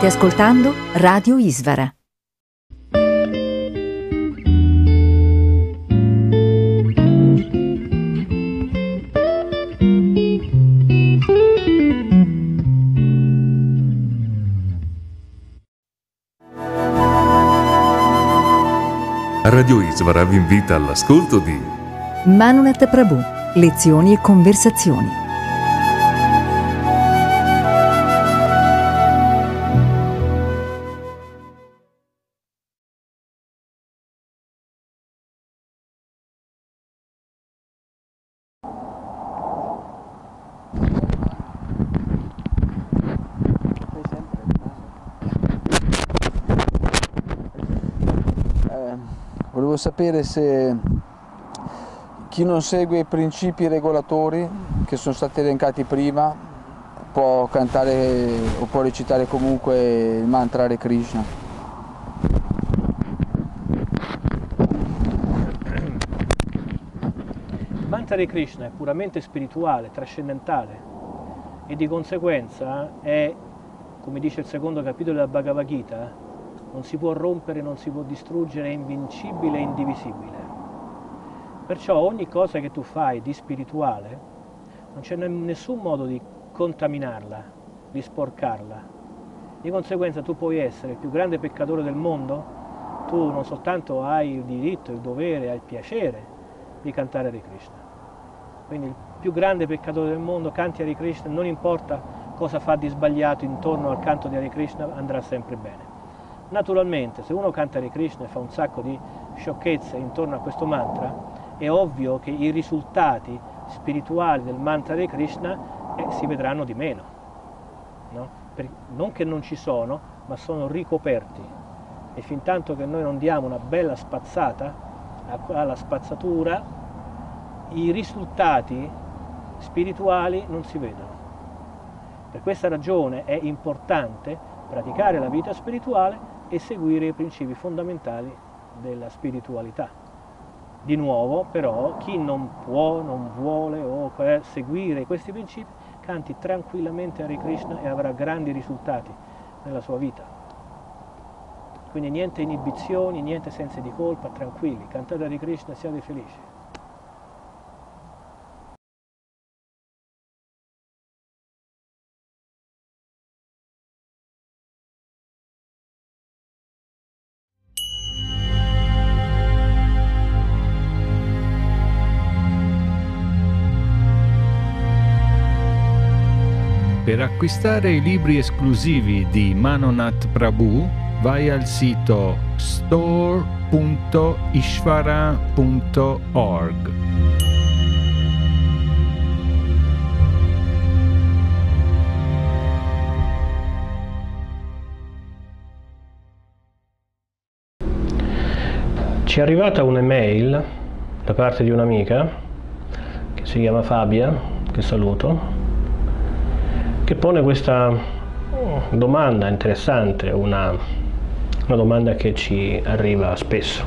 State ascoltando Radio Isvara. Radio Isvara vi invita all'ascolto di Manunet Prabhu, lezioni e conversazioni. Sapere se chi non segue i principi regolatori che sono stati elencati prima può cantare o può recitare comunque il mantra Hare Krishna. Il mantra Hare Krishna è puramente spirituale, trascendentale e di conseguenza è, come dice il secondo capitolo della Bhagavad Gita, non si può rompere, non si può distruggere, è invincibile e indivisibile. Perciò ogni cosa che tu fai di spirituale non c'è nessun modo di contaminarla, di sporcarla. Di conseguenza tu puoi essere il più grande peccatore del mondo, tu non soltanto hai il diritto, il dovere, hai il piacere di cantare Hare Krishna. Quindi il più grande peccatore del mondo canti Hare Krishna, non importa cosa fa di sbagliato intorno al canto di Hare Krishna, andrà sempre bene. Naturalmente, se uno canta Hare Krishna e fa un sacco di sciocchezze intorno a questo mantra, è ovvio che i risultati spirituali del mantra Hare Krishna eh, si vedranno di meno. No? non che non ci sono, ma sono ricoperti. E fin tanto che noi non diamo una bella spazzata alla spazzatura, i risultati spirituali non si vedono. Per questa ragione è importante praticare la vita spirituale e seguire i principi fondamentali della spiritualità. Di nuovo, però, chi non può, non vuole o seguire questi principi, canti tranquillamente Hare Krishna e avrà grandi risultati nella sua vita. Quindi niente inibizioni, niente sensi di colpa, tranquilli, cantate Hare Krishna e siate felici. Per acquistare i libri esclusivi di Manonat Prabhu vai al sito store.ishvara.org. Ci è arrivata un'email da parte di un'amica che si chiama Fabia, che saluto, che pone questa oh, domanda interessante, una, una domanda che ci arriva spesso.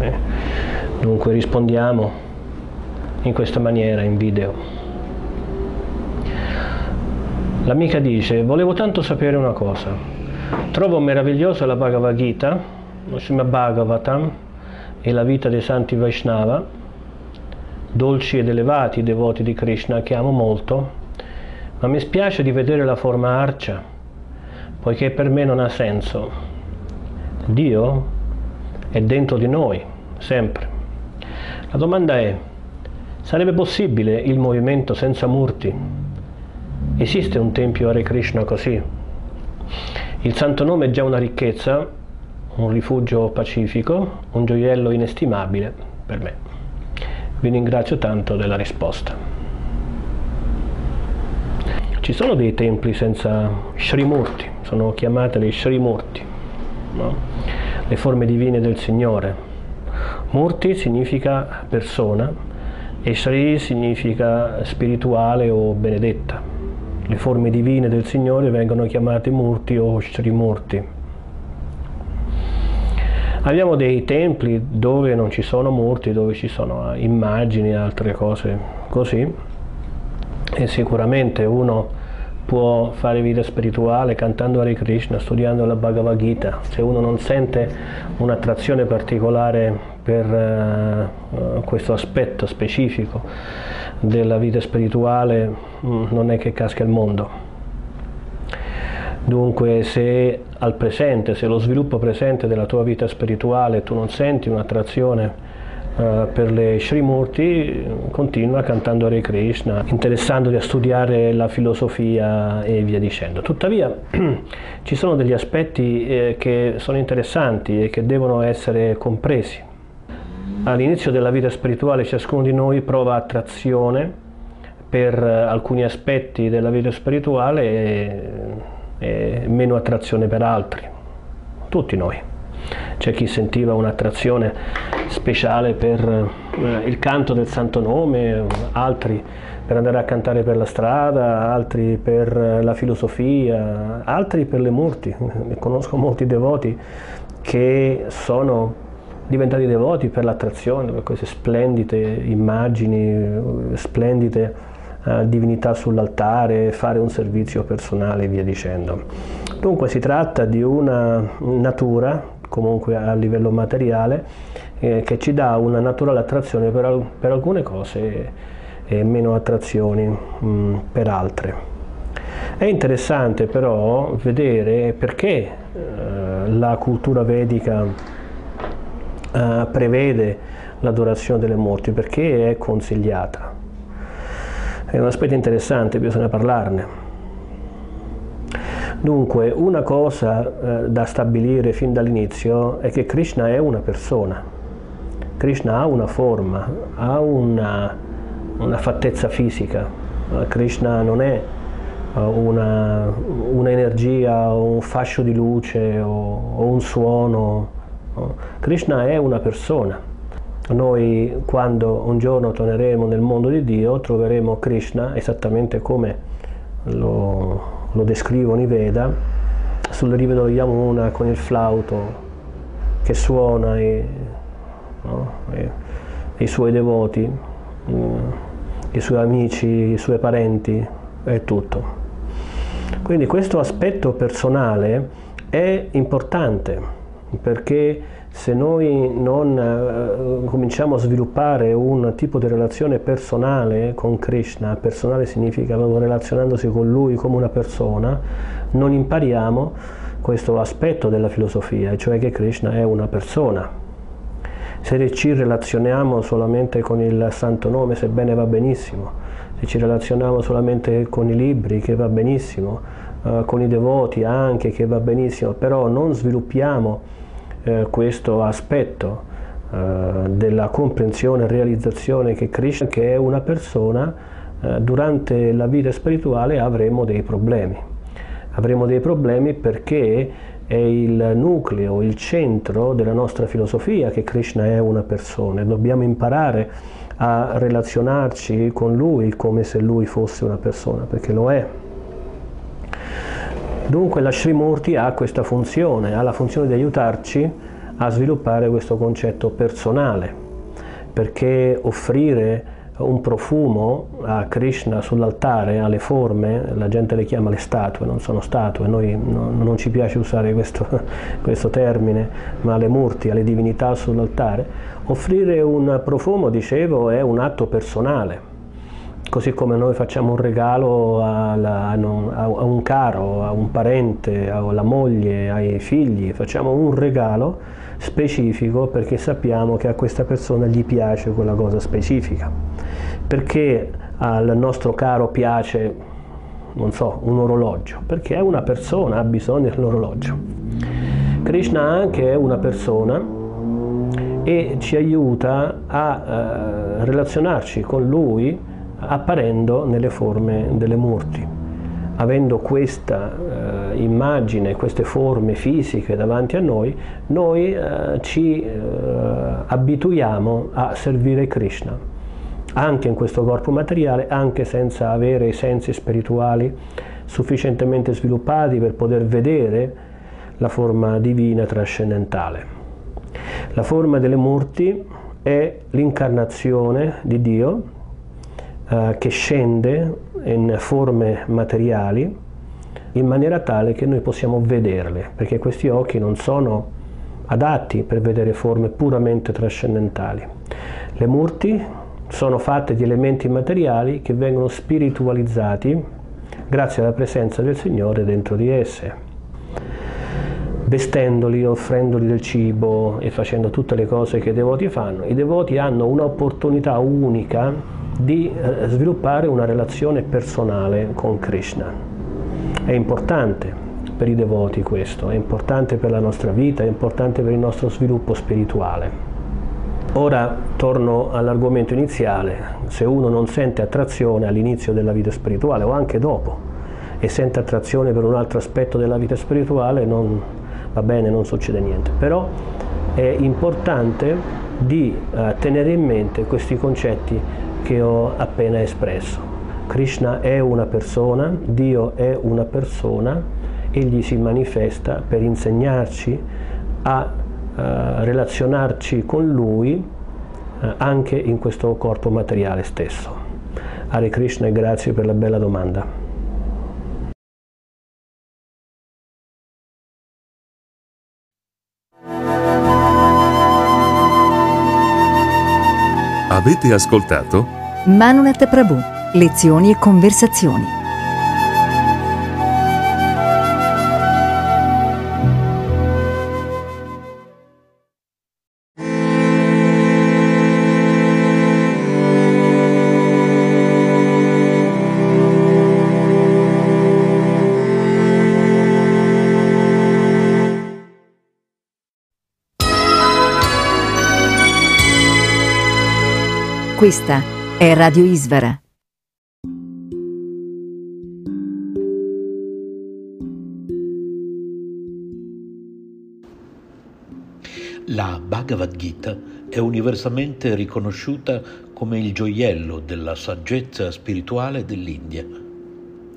Eh? Dunque rispondiamo in questa maniera in video. L'amica dice, volevo tanto sapere una cosa. Trovo meravigliosa la Bhagavad Gita, Srimad Bhagavatam e la vita dei santi Vaishnava, dolci ed elevati devoti di Krishna che amo molto, ma mi spiace di vedere la forma arcia, poiché per me non ha senso. Dio è dentro di noi, sempre. La domanda è, sarebbe possibile il movimento senza murti? Esiste un tempio Hare Krishna così? Il santo nome è già una ricchezza, un rifugio pacifico, un gioiello inestimabile per me. Vi ringrazio tanto della risposta. Ci sono dei templi senza Srimurti, sono chiamate le Srimurti, no? le forme divine del Signore. Murti significa persona e Sri significa spirituale o benedetta. Le forme divine del Signore vengono chiamate Murti o Srimurti. Abbiamo dei templi dove non ci sono murti, dove ci sono immagini e altre cose così e sicuramente uno può fare vita spirituale cantando Hare Krishna, studiando la Bhagavad Gita. Se uno non sente un'attrazione particolare per uh, questo aspetto specifico della vita spirituale, mm, non è che casca il mondo. Dunque se al presente, se lo sviluppo presente della tua vita spirituale tu non senti un'attrazione per le Srimurti continua cantando Hare Krishna, interessandoti a studiare la filosofia e via dicendo. Tuttavia ci sono degli aspetti eh, che sono interessanti e che devono essere compresi. All'inizio della vita spirituale ciascuno di noi prova attrazione per uh, alcuni aspetti della vita spirituale e meno attrazione per altri, tutti noi c'è chi sentiva un'attrazione speciale per eh, il canto del santo nome, altri per andare a cantare per la strada, altri per eh, la filosofia, altri per le murti. Conosco molti devoti che sono diventati devoti per l'attrazione, per queste splendide immagini, splendide uh, divinità sull'altare, fare un servizio personale e via dicendo. Dunque si tratta di una natura comunque a livello materiale eh, che ci dà una naturale attrazione per, per alcune cose e meno attrazioni mh, mm, per altre. È interessante però vedere perché eh, la cultura vedica eh, prevede l'adorazione delle morti, perché è consigliata. È un aspetto interessante, bisogna parlarne. Dunque, una cosa eh, da stabilire fin dall'inizio è che Krishna è una persona. Krishna ha una forma, ha una, una fattezza fisica. Krishna non è una, un'energia o un fascio di luce o, o un suono. No? Krishna è una persona. Noi quando un giorno torneremo nel mondo di Dio troveremo Krishna esattamente come lo, lo descrivono i Veda, sulle rive dello Yamuna con il flauto che suona e, no? e, e i suoi devoti, mm, i suoi amici, i suoi parenti, è tutto. Quindi questo aspetto personale è importante perché se noi non eh, cominciamo a sviluppare un tipo di relazione personale con Krishna, personale significa relazionandosi con lui come una persona, non impariamo questo aspetto della filosofia, cioè che Krishna è una persona. Se ci relazioniamo solamente con il santo nome, sebbene va benissimo, se ci relazioniamo solamente con i libri, che va benissimo, eh, con i devoti anche, che va benissimo, però non sviluppiamo eh, questo aspetto eh, della comprensione e realizzazione che Krishna, che è una persona, eh, durante la vita spirituale avremo dei problemi. Avremo dei problemi perché è il nucleo, il centro della nostra filosofia che Krishna è una persona e dobbiamo imparare a relazionarci con lui come se lui fosse una persona, perché lo è. Dunque la Srimurti ha questa funzione, ha la funzione di aiutarci a sviluppare questo concetto personale, perché offrire un profumo a Krishna sull'altare, alle forme, la gente le chiama le statue, non sono statue, noi no, non ci piace usare questo, questo termine, ma le murti, alle divinità sull'altare, offrire un profumo, dicevo, è un atto personale, così come noi facciamo un regalo alla, a un caro, a un parente, alla moglie, ai figli, facciamo un regalo specifico perché sappiamo che a questa persona gli piace quella cosa specifica. Perché al nostro caro piace, non so, un orologio? Perché è una persona, ha bisogno dell'orologio. Krishna anche è una persona e ci aiuta a eh, relazionarci con lui apparendo nelle forme delle murti. Avendo questa eh, immagine, queste forme fisiche davanti a noi, noi eh, ci eh, abituiamo a servire Krishna, anche in questo corpo materiale, anche senza avere i sensi spirituali sufficientemente sviluppati per poter vedere la forma divina trascendentale. La forma delle murti è l'incarnazione di Dio eh, che scende in forme materiali in maniera tale che noi possiamo vederle, perché questi occhi non sono adatti per vedere forme puramente trascendentali. Le murti sono fatte di elementi materiali che vengono spiritualizzati grazie alla presenza del Signore dentro di esse vestendoli, offrendoli del cibo e facendo tutte le cose che i devoti fanno, i devoti hanno un'opportunità unica di eh, sviluppare una relazione personale con Krishna. È importante per i devoti questo, è importante per la nostra vita, è importante per il nostro sviluppo spirituale. Ora torno all'argomento iniziale, se uno non sente attrazione all'inizio della vita spirituale o anche dopo e sente attrazione per un altro aspetto della vita spirituale non, va bene, non succede niente, però è importante di uh, tenere in mente questi concetti che ho appena espresso. Krishna è una persona, Dio è una persona, egli si manifesta per insegnarci a uh, relazionarci con lui uh, anche in questo corpo materiale stesso. Hare Krishna e grazie per la bella domanda. Avete ascoltato? Manunet Prabhu, lezioni e conversazioni. Questa è Radio Isvara. La Bhagavad Gita è universalmente riconosciuta come il gioiello della saggezza spirituale dell'India,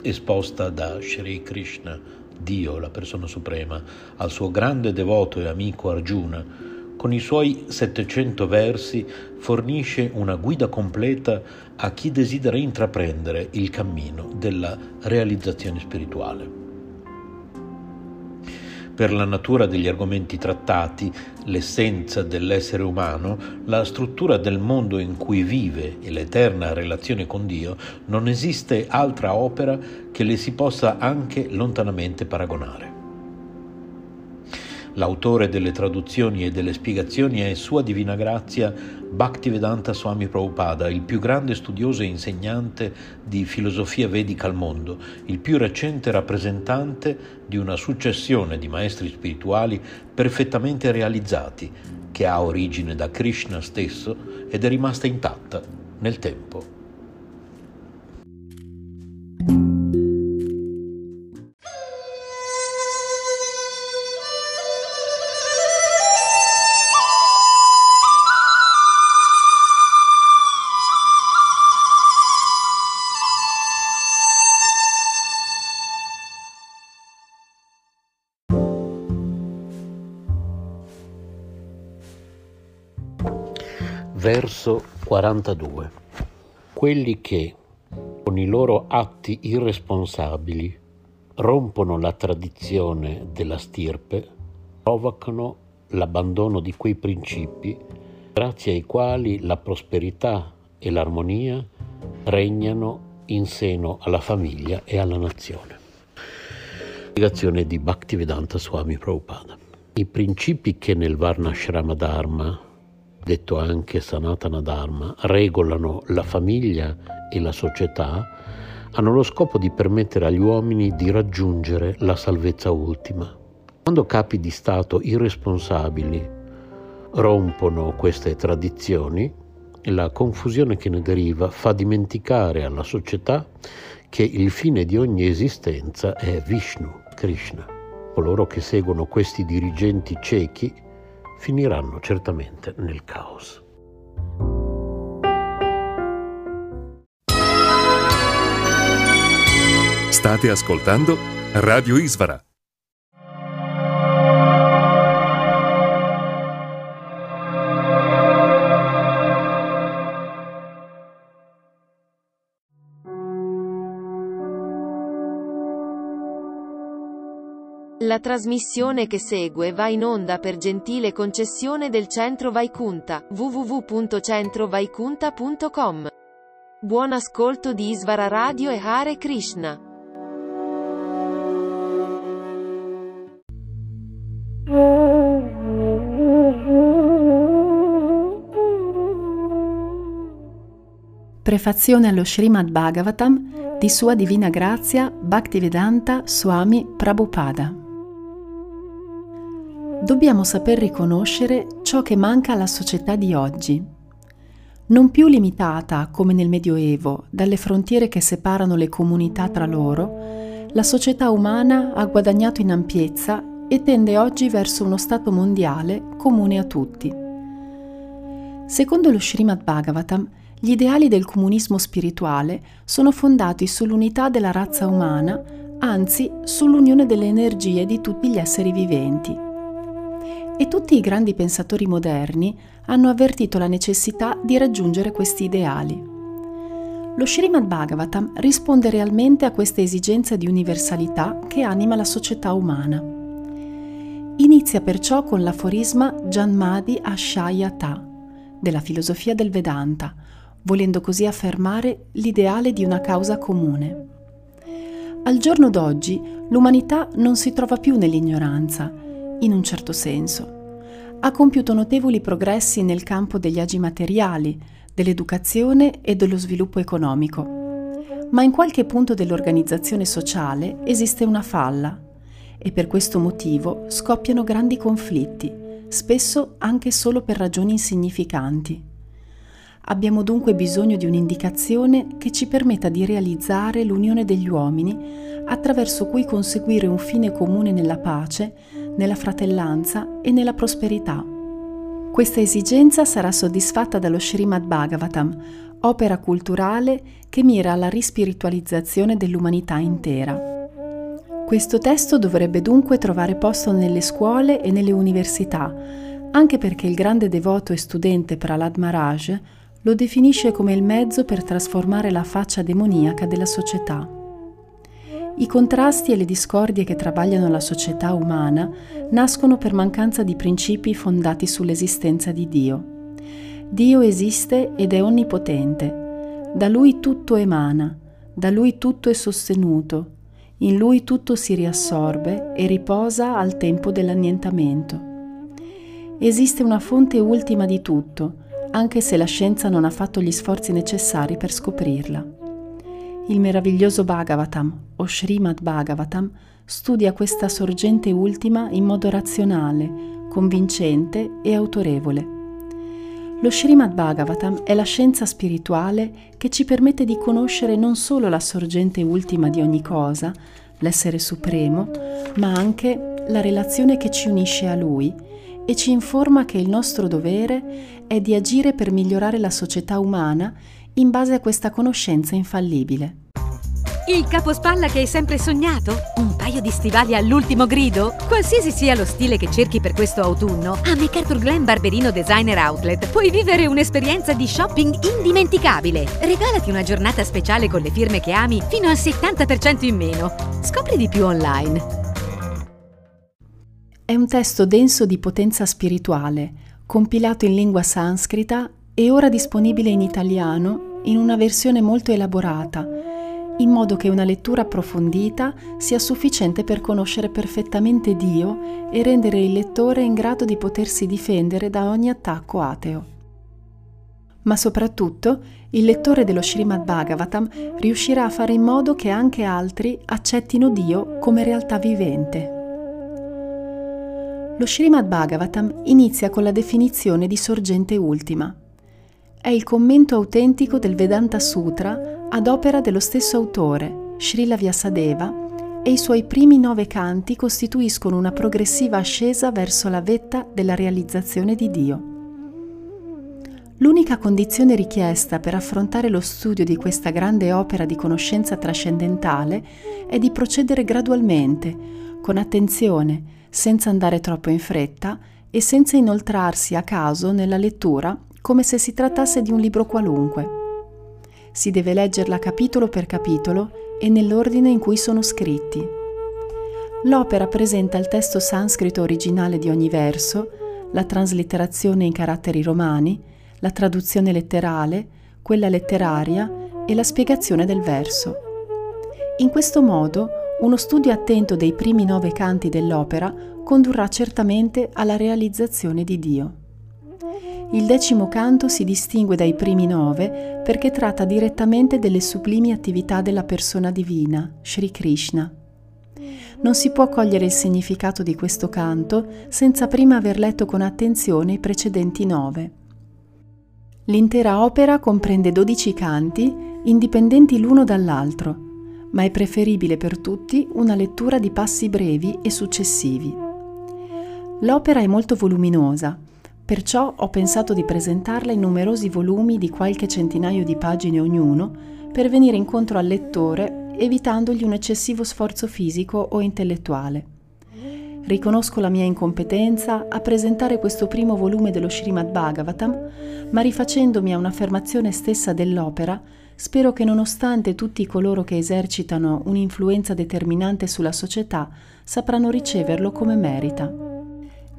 esposta da Sri Krishna, Dio, la persona suprema, al suo grande devoto e amico Arjuna, con i suoi 700 versi fornisce una guida completa a chi desidera intraprendere il cammino della realizzazione spirituale. Per la natura degli argomenti trattati, l'essenza dell'essere umano, la struttura del mondo in cui vive e l'eterna relazione con Dio, non esiste altra opera che le si possa anche lontanamente paragonare. L'autore delle traduzioni e delle spiegazioni è Sua Divina Grazia Bhaktivedanta Swami Prabhupada, il più grande studioso e insegnante di filosofia vedica al mondo, il più recente rappresentante di una successione di maestri spirituali perfettamente realizzati, che ha origine da Krishna stesso ed è rimasta intatta nel tempo. Verso 42. Quelli che, con i loro atti irresponsabili, rompono la tradizione della stirpe, provocano l'abbandono di quei principi grazie ai quali la prosperità e l'armonia regnano in seno alla famiglia e alla nazione. Spiegazione di Bhaktivedanta Swami Prabhupada. I principi che nel Varnashrama Dharma detto anche Sanatana Dharma, regolano la famiglia e la società, hanno lo scopo di permettere agli uomini di raggiungere la salvezza ultima. Quando capi di Stato irresponsabili rompono queste tradizioni, la confusione che ne deriva fa dimenticare alla società che il fine di ogni esistenza è Vishnu, Krishna. Coloro che seguono questi dirigenti ciechi finiranno certamente nel caos. State ascoltando Radio Isvara. La trasmissione che segue va in onda per gentile concessione del Centro Vaikunta, www.centrovaikunta.com. Buon ascolto di Isvara Radio e Hare Krishna. Prefazione allo Srimad Bhagavatam di Sua Divina Grazia Bhaktivedanta Swami Prabhupada dobbiamo saper riconoscere ciò che manca alla società di oggi. Non più limitata, come nel Medioevo, dalle frontiere che separano le comunità tra loro, la società umana ha guadagnato in ampiezza e tende oggi verso uno Stato mondiale comune a tutti. Secondo lo Srimad Bhagavatam, gli ideali del comunismo spirituale sono fondati sull'unità della razza umana, anzi sull'unione delle energie di tutti gli esseri viventi e tutti i grandi pensatori moderni hanno avvertito la necessità di raggiungere questi ideali. Lo Srimad Bhagavatam risponde realmente a questa esigenza di universalità che anima la società umana. Inizia perciò con l'aforisma Janmadi Ashayata della filosofia del Vedanta, volendo così affermare l'ideale di una causa comune. Al giorno d'oggi l'umanità non si trova più nell'ignoranza, in un certo senso. Ha compiuto notevoli progressi nel campo degli agi materiali, dell'educazione e dello sviluppo economico. Ma in qualche punto dell'organizzazione sociale esiste una falla e per questo motivo scoppiano grandi conflitti, spesso anche solo per ragioni insignificanti. Abbiamo dunque bisogno di un'indicazione che ci permetta di realizzare l'unione degli uomini attraverso cui conseguire un fine comune nella pace nella fratellanza e nella prosperità. Questa esigenza sarà soddisfatta dallo Srimad Bhagavatam, opera culturale che mira alla rispiritualizzazione dell'umanità intera. Questo testo dovrebbe dunque trovare posto nelle scuole e nelle università, anche perché il grande devoto e studente Prahlad Maharaj lo definisce come il mezzo per trasformare la faccia demoniaca della società. I contrasti e le discordie che travagliano la società umana nascono per mancanza di principi fondati sull'esistenza di Dio. Dio esiste ed è onnipotente. Da Lui tutto emana, da Lui tutto è sostenuto, in Lui tutto si riassorbe e riposa al tempo dell'annientamento. Esiste una fonte ultima di tutto, anche se la scienza non ha fatto gli sforzi necessari per scoprirla. Il meraviglioso Bhagavatam o Srimad Bhagavatam studia questa sorgente ultima in modo razionale, convincente e autorevole. Lo Srimad Bhagavatam è la scienza spirituale che ci permette di conoscere non solo la sorgente ultima di ogni cosa, l'essere supremo, ma anche la relazione che ci unisce a Lui e ci informa che il nostro dovere è di agire per migliorare la società umana in base a questa conoscenza infallibile. Il capospalla che hai sempre sognato? Un paio di stivali all'ultimo grido? Qualsiasi sia lo stile che cerchi per questo autunno, a MacArthur Glen Barberino Designer Outlet puoi vivere un'esperienza di shopping indimenticabile. Regalati una giornata speciale con le firme che ami fino al 70% in meno. Scopri di più online. È un testo denso di potenza spirituale, compilato in lingua sanscrita e ora disponibile in italiano in una versione molto elaborata in modo che una lettura approfondita sia sufficiente per conoscere perfettamente Dio e rendere il lettore in grado di potersi difendere da ogni attacco ateo. Ma soprattutto il lettore dello Srimad Bhagavatam riuscirà a fare in modo che anche altri accettino Dio come realtà vivente. Lo Srimad Bhagavatam inizia con la definizione di sorgente ultima. È il commento autentico del Vedanta Sutra ad opera dello stesso autore, Srila Vyasadeva, e i suoi primi nove canti costituiscono una progressiva ascesa verso la vetta della realizzazione di Dio. L'unica condizione richiesta per affrontare lo studio di questa grande opera di conoscenza trascendentale è di procedere gradualmente, con attenzione, senza andare troppo in fretta e senza inoltrarsi a caso nella lettura come se si trattasse di un libro qualunque si deve leggerla capitolo per capitolo e nell'ordine in cui sono scritti. L'opera presenta il testo sanscrito originale di ogni verso, la traslitterazione in caratteri romani, la traduzione letterale, quella letteraria e la spiegazione del verso. In questo modo, uno studio attento dei primi nove canti dell'opera condurrà certamente alla realizzazione di Dio. Il decimo canto si distingue dai primi nove perché tratta direttamente delle sublimi attività della persona divina, Sri Krishna. Non si può cogliere il significato di questo canto senza prima aver letto con attenzione i precedenti nove. L'intera opera comprende dodici canti, indipendenti l'uno dall'altro, ma è preferibile per tutti una lettura di passi brevi e successivi. L'opera è molto voluminosa, Perciò ho pensato di presentarla in numerosi volumi di qualche centinaio di pagine ognuno per venire incontro al lettore evitandogli un eccessivo sforzo fisico o intellettuale. Riconosco la mia incompetenza a presentare questo primo volume dello Srimad Bhagavatam, ma rifacendomi a un'affermazione stessa dell'opera, spero che nonostante tutti coloro che esercitano un'influenza determinante sulla società sapranno riceverlo come merita.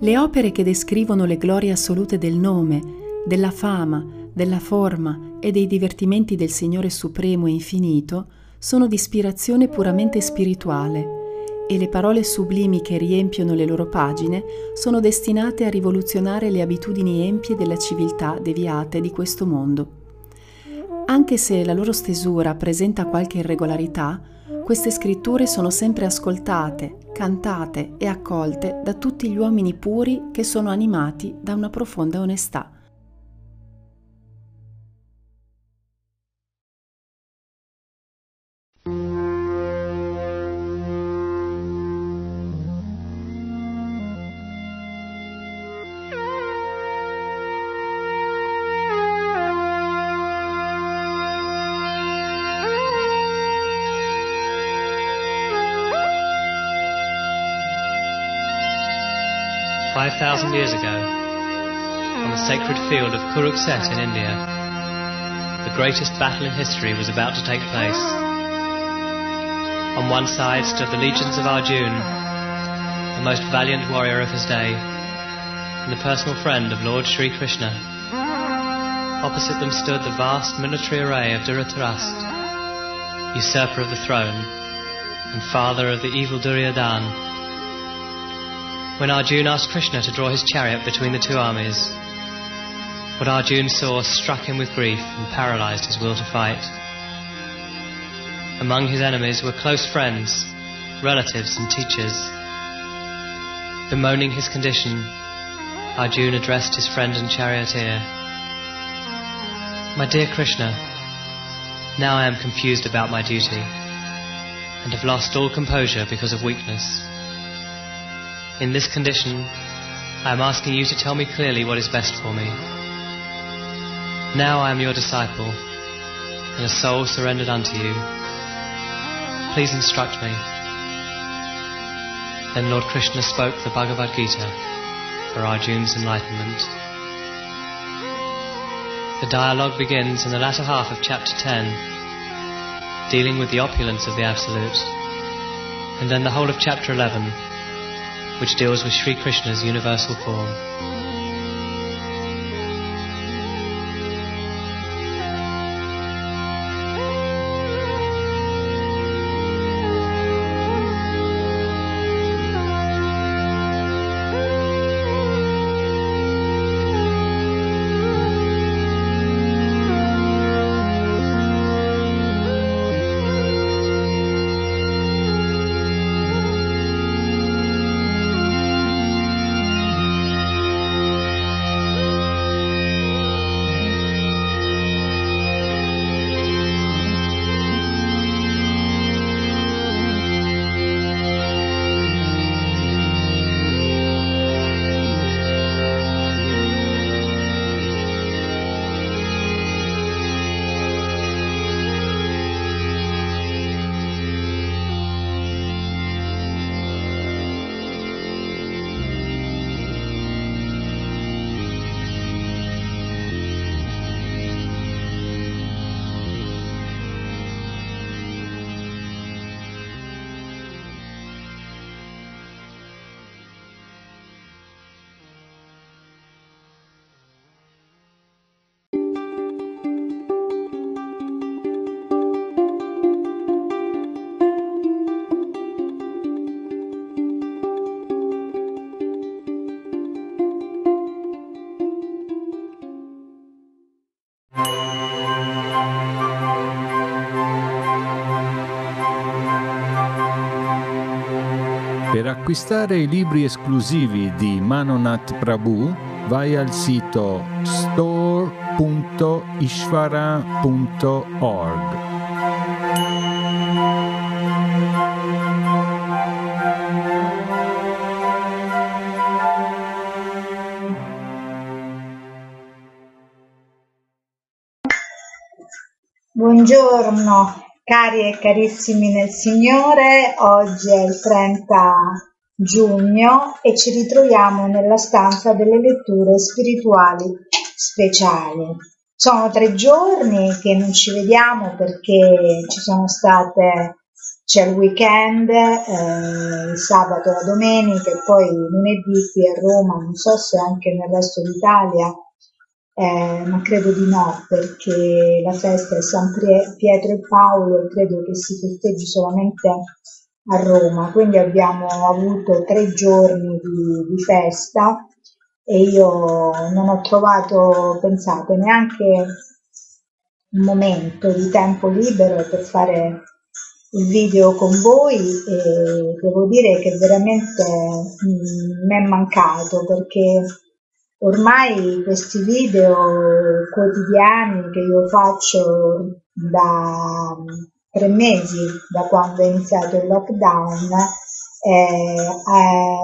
Le opere che descrivono le glorie assolute del nome, della fama, della forma e dei divertimenti del Signore Supremo e Infinito sono di ispirazione puramente spirituale e le parole sublimi che riempiono le loro pagine sono destinate a rivoluzionare le abitudini empie della civiltà deviate di questo mondo. Anche se la loro stesura presenta qualche irregolarità, queste scritture sono sempre ascoltate, cantate e accolte da tutti gli uomini puri che sono animati da una profonda onestà. 5,000 years ago, on the sacred field of Kurukset in India, the greatest battle in history was about to take place. On one side stood the legions of Arjun, the most valiant warrior of his day, and the personal friend of Lord Sri Krishna. Opposite them stood the vast military array of Dhritarashtra, usurper of the throne, and father of the evil Duryodhana. When Arjun asked Krishna to draw his chariot between the two armies, what Arjun saw struck him with grief and paralyzed his will to fight. Among his enemies were close friends, relatives, and teachers. Bemoaning his condition, Arjun addressed his friend and charioteer. My dear Krishna, now I am confused about my duty and have lost all composure because of weakness. In this condition, I am asking you to tell me clearly what is best for me. Now I am your disciple and a soul surrendered unto you. Please instruct me. Then Lord Krishna spoke the Bhagavad Gita for Arjun's enlightenment. The dialogue begins in the latter half of chapter 10, dealing with the opulence of the Absolute, and then the whole of chapter 11, which deals with Sri Krishna's universal form. Acquistare i libri esclusivi di Manonat Prabhu vai al sito store.ishvara.org. Buongiorno cari e carissimi nel Signore, oggi è il 30 giugno e ci ritroviamo nella stanza delle letture spirituali speciali. Sono tre giorni che non ci vediamo perché ci sono state, c'è il weekend, eh, il sabato, la domenica e poi lunedì qui a Roma, non so se anche nel resto d'Italia, eh, ma credo di no perché la festa è San Pietro e Paolo e credo che si festeggi solamente a Roma, quindi abbiamo avuto tre giorni di, di festa e io non ho trovato, pensate, neanche un momento di tempo libero per fare il video con voi e devo dire che veramente mi è mancato perché ormai questi video quotidiani che io faccio da tre mesi, da quando è iniziato il lockdown, eh,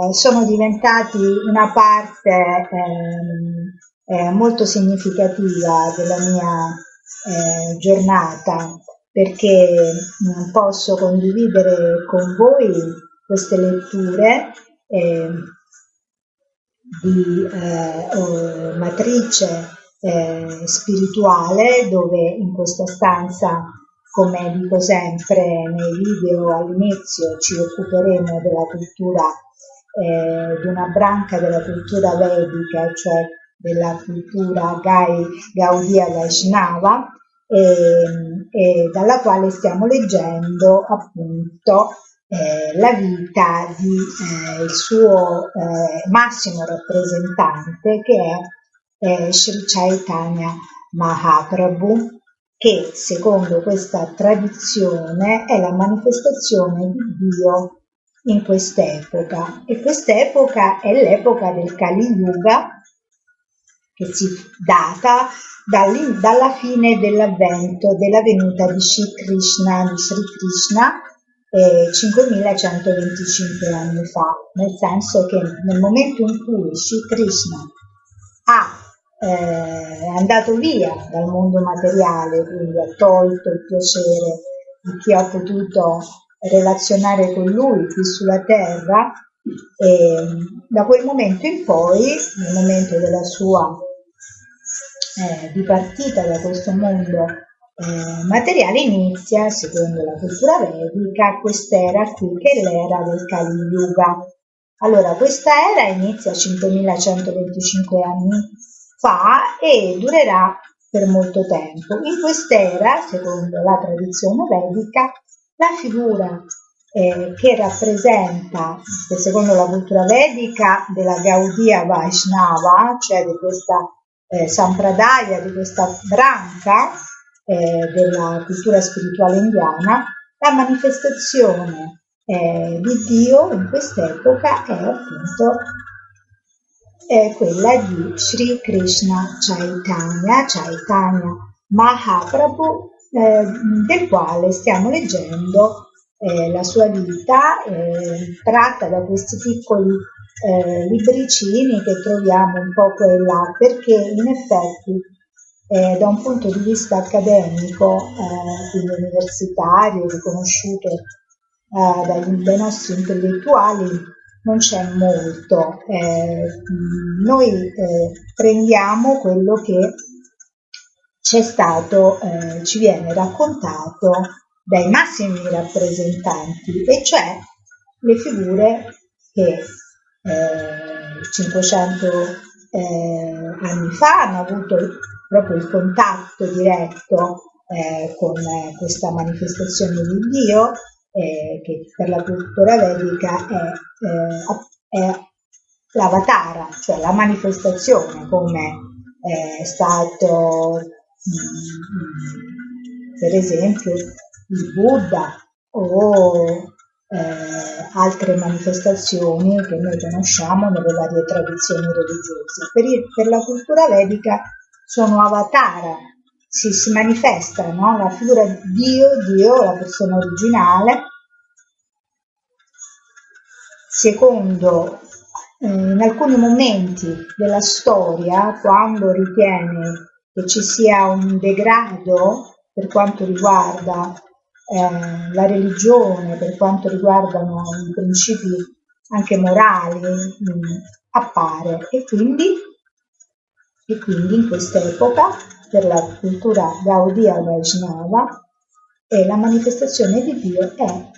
eh, sono diventati una parte eh, molto significativa della mia giornata perché posso condividere con voi queste letture di eh, matrice eh, spirituale dove in questa stanza come dico sempre nei video all'inizio ci occuperemo della cultura eh, di una branca della cultura vedica cioè della cultura Gai, Gaudiya Vaishnava e, e dalla quale stiamo leggendo appunto eh, la vita di eh, il suo eh, massimo rappresentante che è eh, Sri Chaitanya Mahaprabhu che secondo questa tradizione è la manifestazione di Dio in quest'epoca. E quest'epoca è l'epoca del Kali Yuga che si data dalla fine dell'avvento della venuta di Sri Krishna, di Sri Krishna eh, 5125 anni fa, nel senso che nel momento in cui Sri Krishna ha, è andato via dal mondo materiale, quindi ha tolto il piacere di chi ha potuto relazionare con lui qui sulla terra, e da quel momento in poi, nel momento della sua eh, dipartita da questo mondo eh, materiale inizia, secondo la cultura vedica, quest'era qui che è l'era del Kali Yuga. Allora, questa era inizia 5125 anni fa e durerà per molto tempo. In quest'era, secondo la tradizione vedica, la figura eh, che rappresenta, secondo la cultura vedica, della Gaudiya Vaishnava, cioè di questa eh, Sampradaya, di questa branca, eh, della cultura spirituale indiana, la manifestazione eh, di Dio in quest'epoca è appunto è quella di Sri Krishna Chaitanya, Chaitanya Mahaprabhu, eh, del quale stiamo leggendo eh, la sua vita, eh, tratta da questi piccoli eh, libricini che troviamo un po' qua e là, perché in effetti eh, da un punto di vista accademico, eh, quindi universitario, riconosciuto dai, dai, nostri intellettuali, non c'è molto. Eh, noi eh, prendiamo quello che c'è stato, eh, ci viene raccontato dai massimi rappresentanti, e cioè le figure che 500 anni fa hanno avuto proprio il contatto diretto eh, con eh, questa manifestazione di Dio, eh, che per la cultura vedica è, eh, è l'avatara, cioè la manifestazione, come è stato mm, per esempio il Buddha o eh, altre manifestazioni che noi conosciamo nelle varie tradizioni religiose. Per, il, per la cultura vedica sono avatara, si, si manifesta no? la figura di Dio, Dio, la persona originale, secondo eh, in alcuni momenti della storia, quando ritiene che ci sia un degrado per quanto riguarda eh, la religione, per quanto riguardano i principi anche morali, mh, mm, appare. E quindi e quindi in quest'epoca per la cultura Gaudiya Vaishnava la manifestazione di Dio è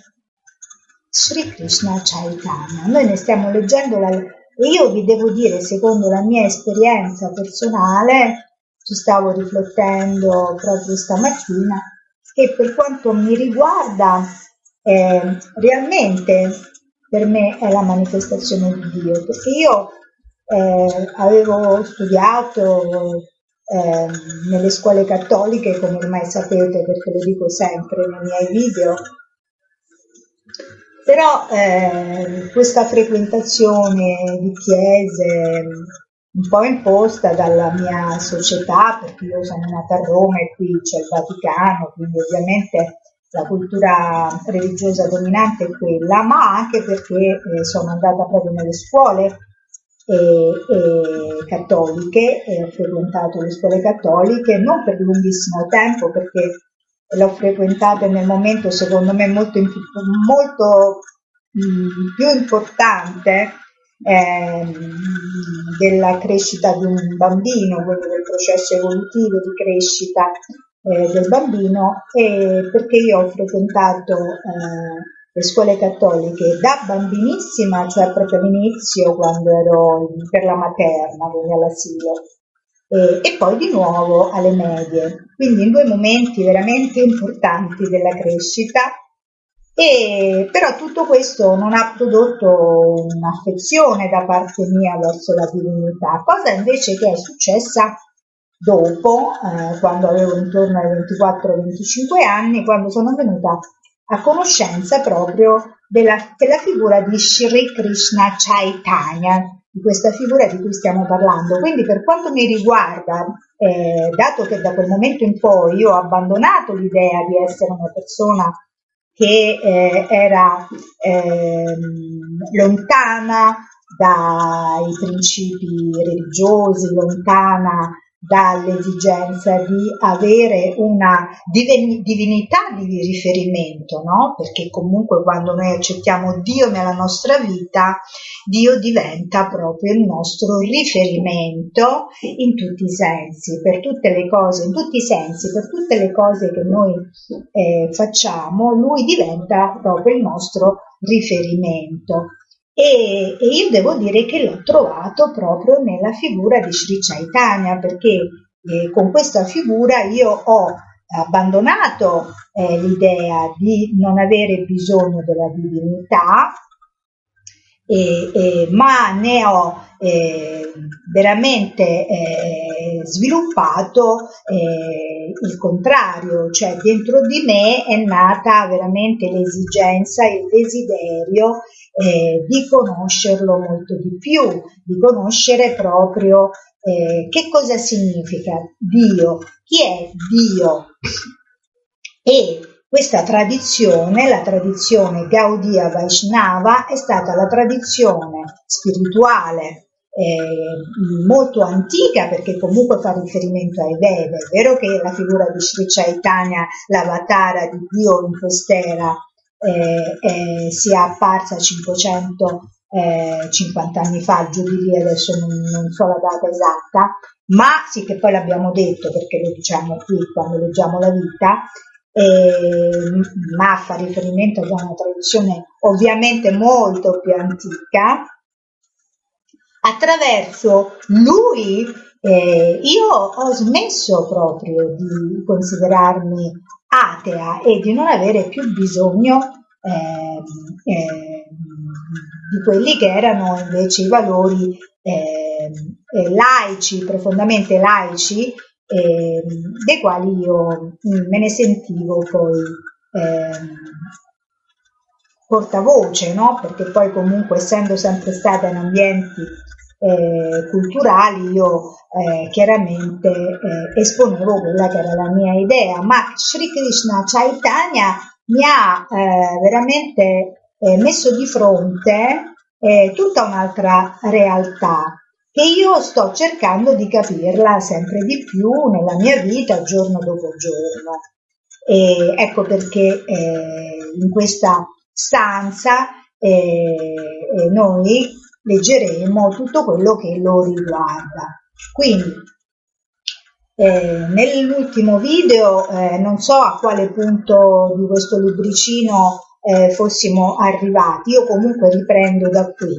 Sri Krishna Chaitanya. Noi ne stiamo leggendo la, e io vi devo dire, secondo la mia esperienza personale, ci stavo riflettendo proprio stamattina, che per quanto mi riguarda, eh, realmente per me è la manifestazione di Dio, perché io eh, avevo studiato eh, nelle scuole cattoliche, come ormai sapete perché lo dico sempre nei miei video, però eh, questa frequentazione di chiese un po' imposta dalla mia società, perché io sono nata a Roma e qui c'è il Vaticano, quindi ovviamente la cultura religiosa dominante è quella, ma anche perché eh, sono andata proprio nelle scuole e, e cattoliche e ho frequentato le scuole cattoliche non per lunghissimo tempo perché l'ho frequentate nel momento secondo me molto, molto mh, più importante ehm, della crescita di un bambino, quindi del processo evolutivo di crescita eh, del bambino, e perché io ho frequentato eh, le scuole cattoliche da bambinissima, cioè proprio all'inizio quando ero per la materna, quindi all'asilo, e, e poi di nuovo alle medie, quindi in due momenti veramente importanti della crescita. E, però tutto questo non ha prodotto un'affezione da parte mia verso la divinità, cosa invece che è successa dopo, eh, quando avevo intorno ai 24-25 anni, quando sono venuta a conoscenza proprio della, della figura di Sri Krishna Chaitanya, di questa figura di cui stiamo parlando. Quindi per quanto mi riguarda, eh, dato che da quel momento in poi io ho abbandonato l'idea di essere una persona che eh, era eh, lontana dai principi religiosi, lontana dall'esigenza di avere una divinità di riferimento, no? Perché comunque quando noi accettiamo Dio nella nostra vita, Dio diventa proprio il nostro riferimento in tutti i sensi, per tutte le cose, in tutti i sensi, per tutte le cose che noi eh, facciamo, lui diventa proprio il nostro riferimento. E, e, io devo dire che l'ho trovato proprio nella figura di Sri Chaitanya perché eh, con questa figura io ho abbandonato eh, l'idea di non avere bisogno della divinità, eh, ma ne ho eh, veramente eh, sviluppato eh, il contrario, cioè dentro di me è nata veramente l'esigenza, il desiderio eh, di conoscerlo molto di più, di conoscere proprio eh, che cosa significa Dio, chi è Dio. E questa tradizione, la tradizione Gaudiya Vaishnava, è stata la tradizione spirituale eh, molto antica perché comunque fa riferimento ai Veda. È vero che la figura di Sri Chaitanya, l'avatara di Dio in quest'era, eh, sia apparsa 550 anni fa, giù di lì adesso non, non so la data esatta, ma sì che poi l'abbiamo detto perché lo diciamo qui quando leggiamo la vita, eh, ma fa riferimento a una tradizione ovviamente molto più antica, attraverso lui eh, io ho smesso proprio di considerarmi atea e di non avere più bisogno eh, eh, di quelli che erano invece i valori eh, laici, profondamente laici, ehm, dei quali io me ne sentivo poi ehm, portavoce, no? perché poi comunque essendo sempre stata in ambienti eh, culturali io eh, chiaramente eh, esponevo quella che era la mia idea, ma Sri Krishna Chaitanya mi ha eh, veramente eh, messo di fronte eh, tutta un'altra realtà che io sto cercando di capirla sempre di più nella mia vita giorno dopo giorno. E ecco perché in questa stanza noi leggeremo tutto quello che lo riguarda. Quindi eh, nell'ultimo video eh, non so a quale punto di questo libricino eh, fossimo arrivati, io comunque riprendo da qui.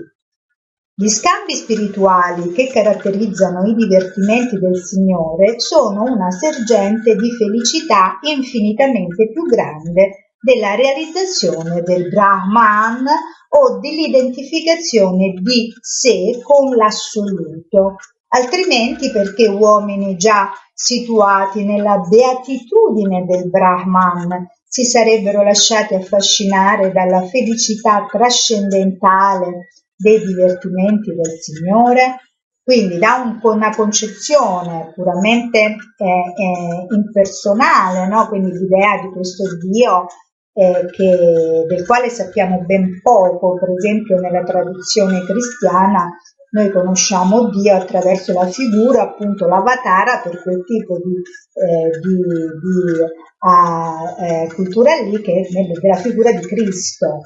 Gli scambi spirituali che caratterizzano i divertimenti del Signore sono una sergente di felicità infinitamente più grande della realizzazione del Brahman o dell'identificazione di sé con l'assoluto, altrimenti perché uomini già situati nella beatitudine del Brahman si sarebbero lasciati affascinare dalla felicità trascendentale dei divertimenti del Signore? Quindi da un, una concezione puramente eh, eh, impersonale, no? quindi l'idea di questo Dio eh, che, del quale sappiamo ben poco, per esempio nella tradizione cristiana noi conosciamo Dio attraverso la figura, appunto l'avatara per quel tipo di, eh, di, di uh, eh, cultura lì che è della figura di Cristo.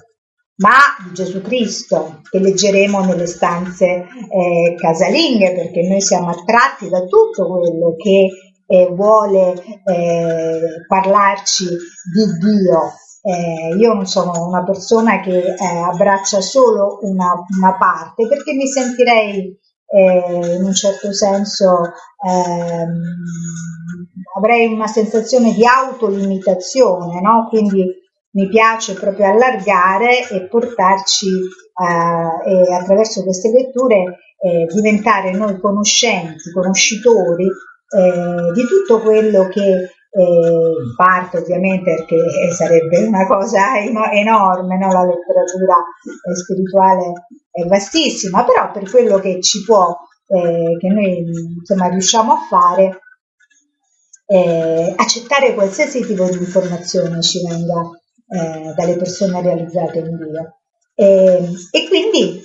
ma di Gesù Cristo, che leggeremo nelle stanze eh, casalinghe, perché noi siamo attratti da tutto quello che eh, vuole eh, parlarci di Dio. Eh, io non sono una persona che eh, abbraccia solo una, una, parte perché mi sentirei eh, in un certo senso ehm, avrei una sensazione di autolimitazione, no? quindi mi piace proprio allargare e portarci eh, e attraverso queste letture eh, diventare noi conoscenti, conoscitori eh, di tutto quello che parte ovviamente perché sarebbe una cosa enorme, no? la letteratura eh, spirituale è vastissima, però per quello che ci può, eh, che noi insomma riusciamo a fare, eh, accettare qualsiasi tipo di informazione ci venga eh, dalle persone realizzate in Dio. E, e quindi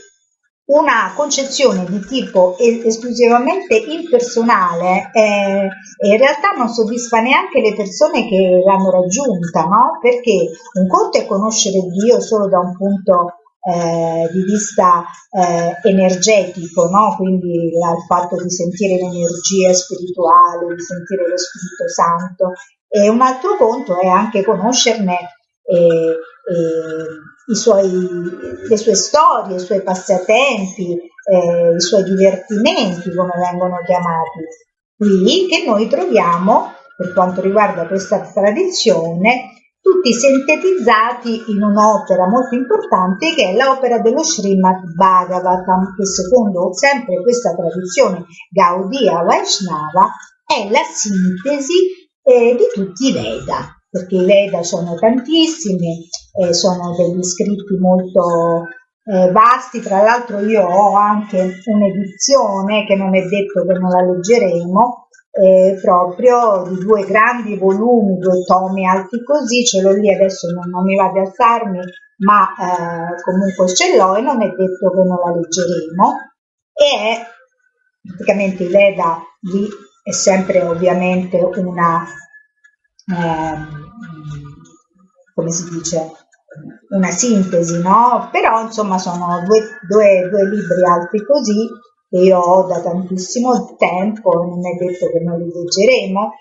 una concezione di tipo esclusivamente impersonale eh, in realtà non soddisfa neanche le persone che l'hanno raggiunta, no? Perché un conto è conoscere Dio solo da un punto eh, di vista eh, energetico, no? quindi il fatto di sentire l'energia spirituale, di sentire lo Spirito Santo, e un altro conto è anche conoscerne eh, suoi, le sue storie, i suoi passatempi, eh, i suoi divertimenti, come vengono chiamati. Qui, che noi troviamo, per quanto riguarda questa tradizione, tutti sintetizzati in un'opera molto importante che è l'opera dello Srimad Bhagavatam, che secondo sempre questa tradizione Gaudiya Vaishnava è la sintesi eh, di tutti i Veda perché i Veda sono tantissimi, eh, sono degli scritti molto eh, vasti, tra l'altro io ho anche un'edizione che non è detto che non la leggeremo, eh, proprio di due grandi volumi, due tomi alti così, ce l'ho lì adesso non, non mi va di alzarmi, ma eh, comunque ce l'ho e non è detto che non la leggeremo. E è praticamente i Veda lì è sempre ovviamente una eh, come si dice, una sintesi, no? Però insomma sono due, due, due libri alti così che io ho da tantissimo tempo, non è detto che non li leggeremo,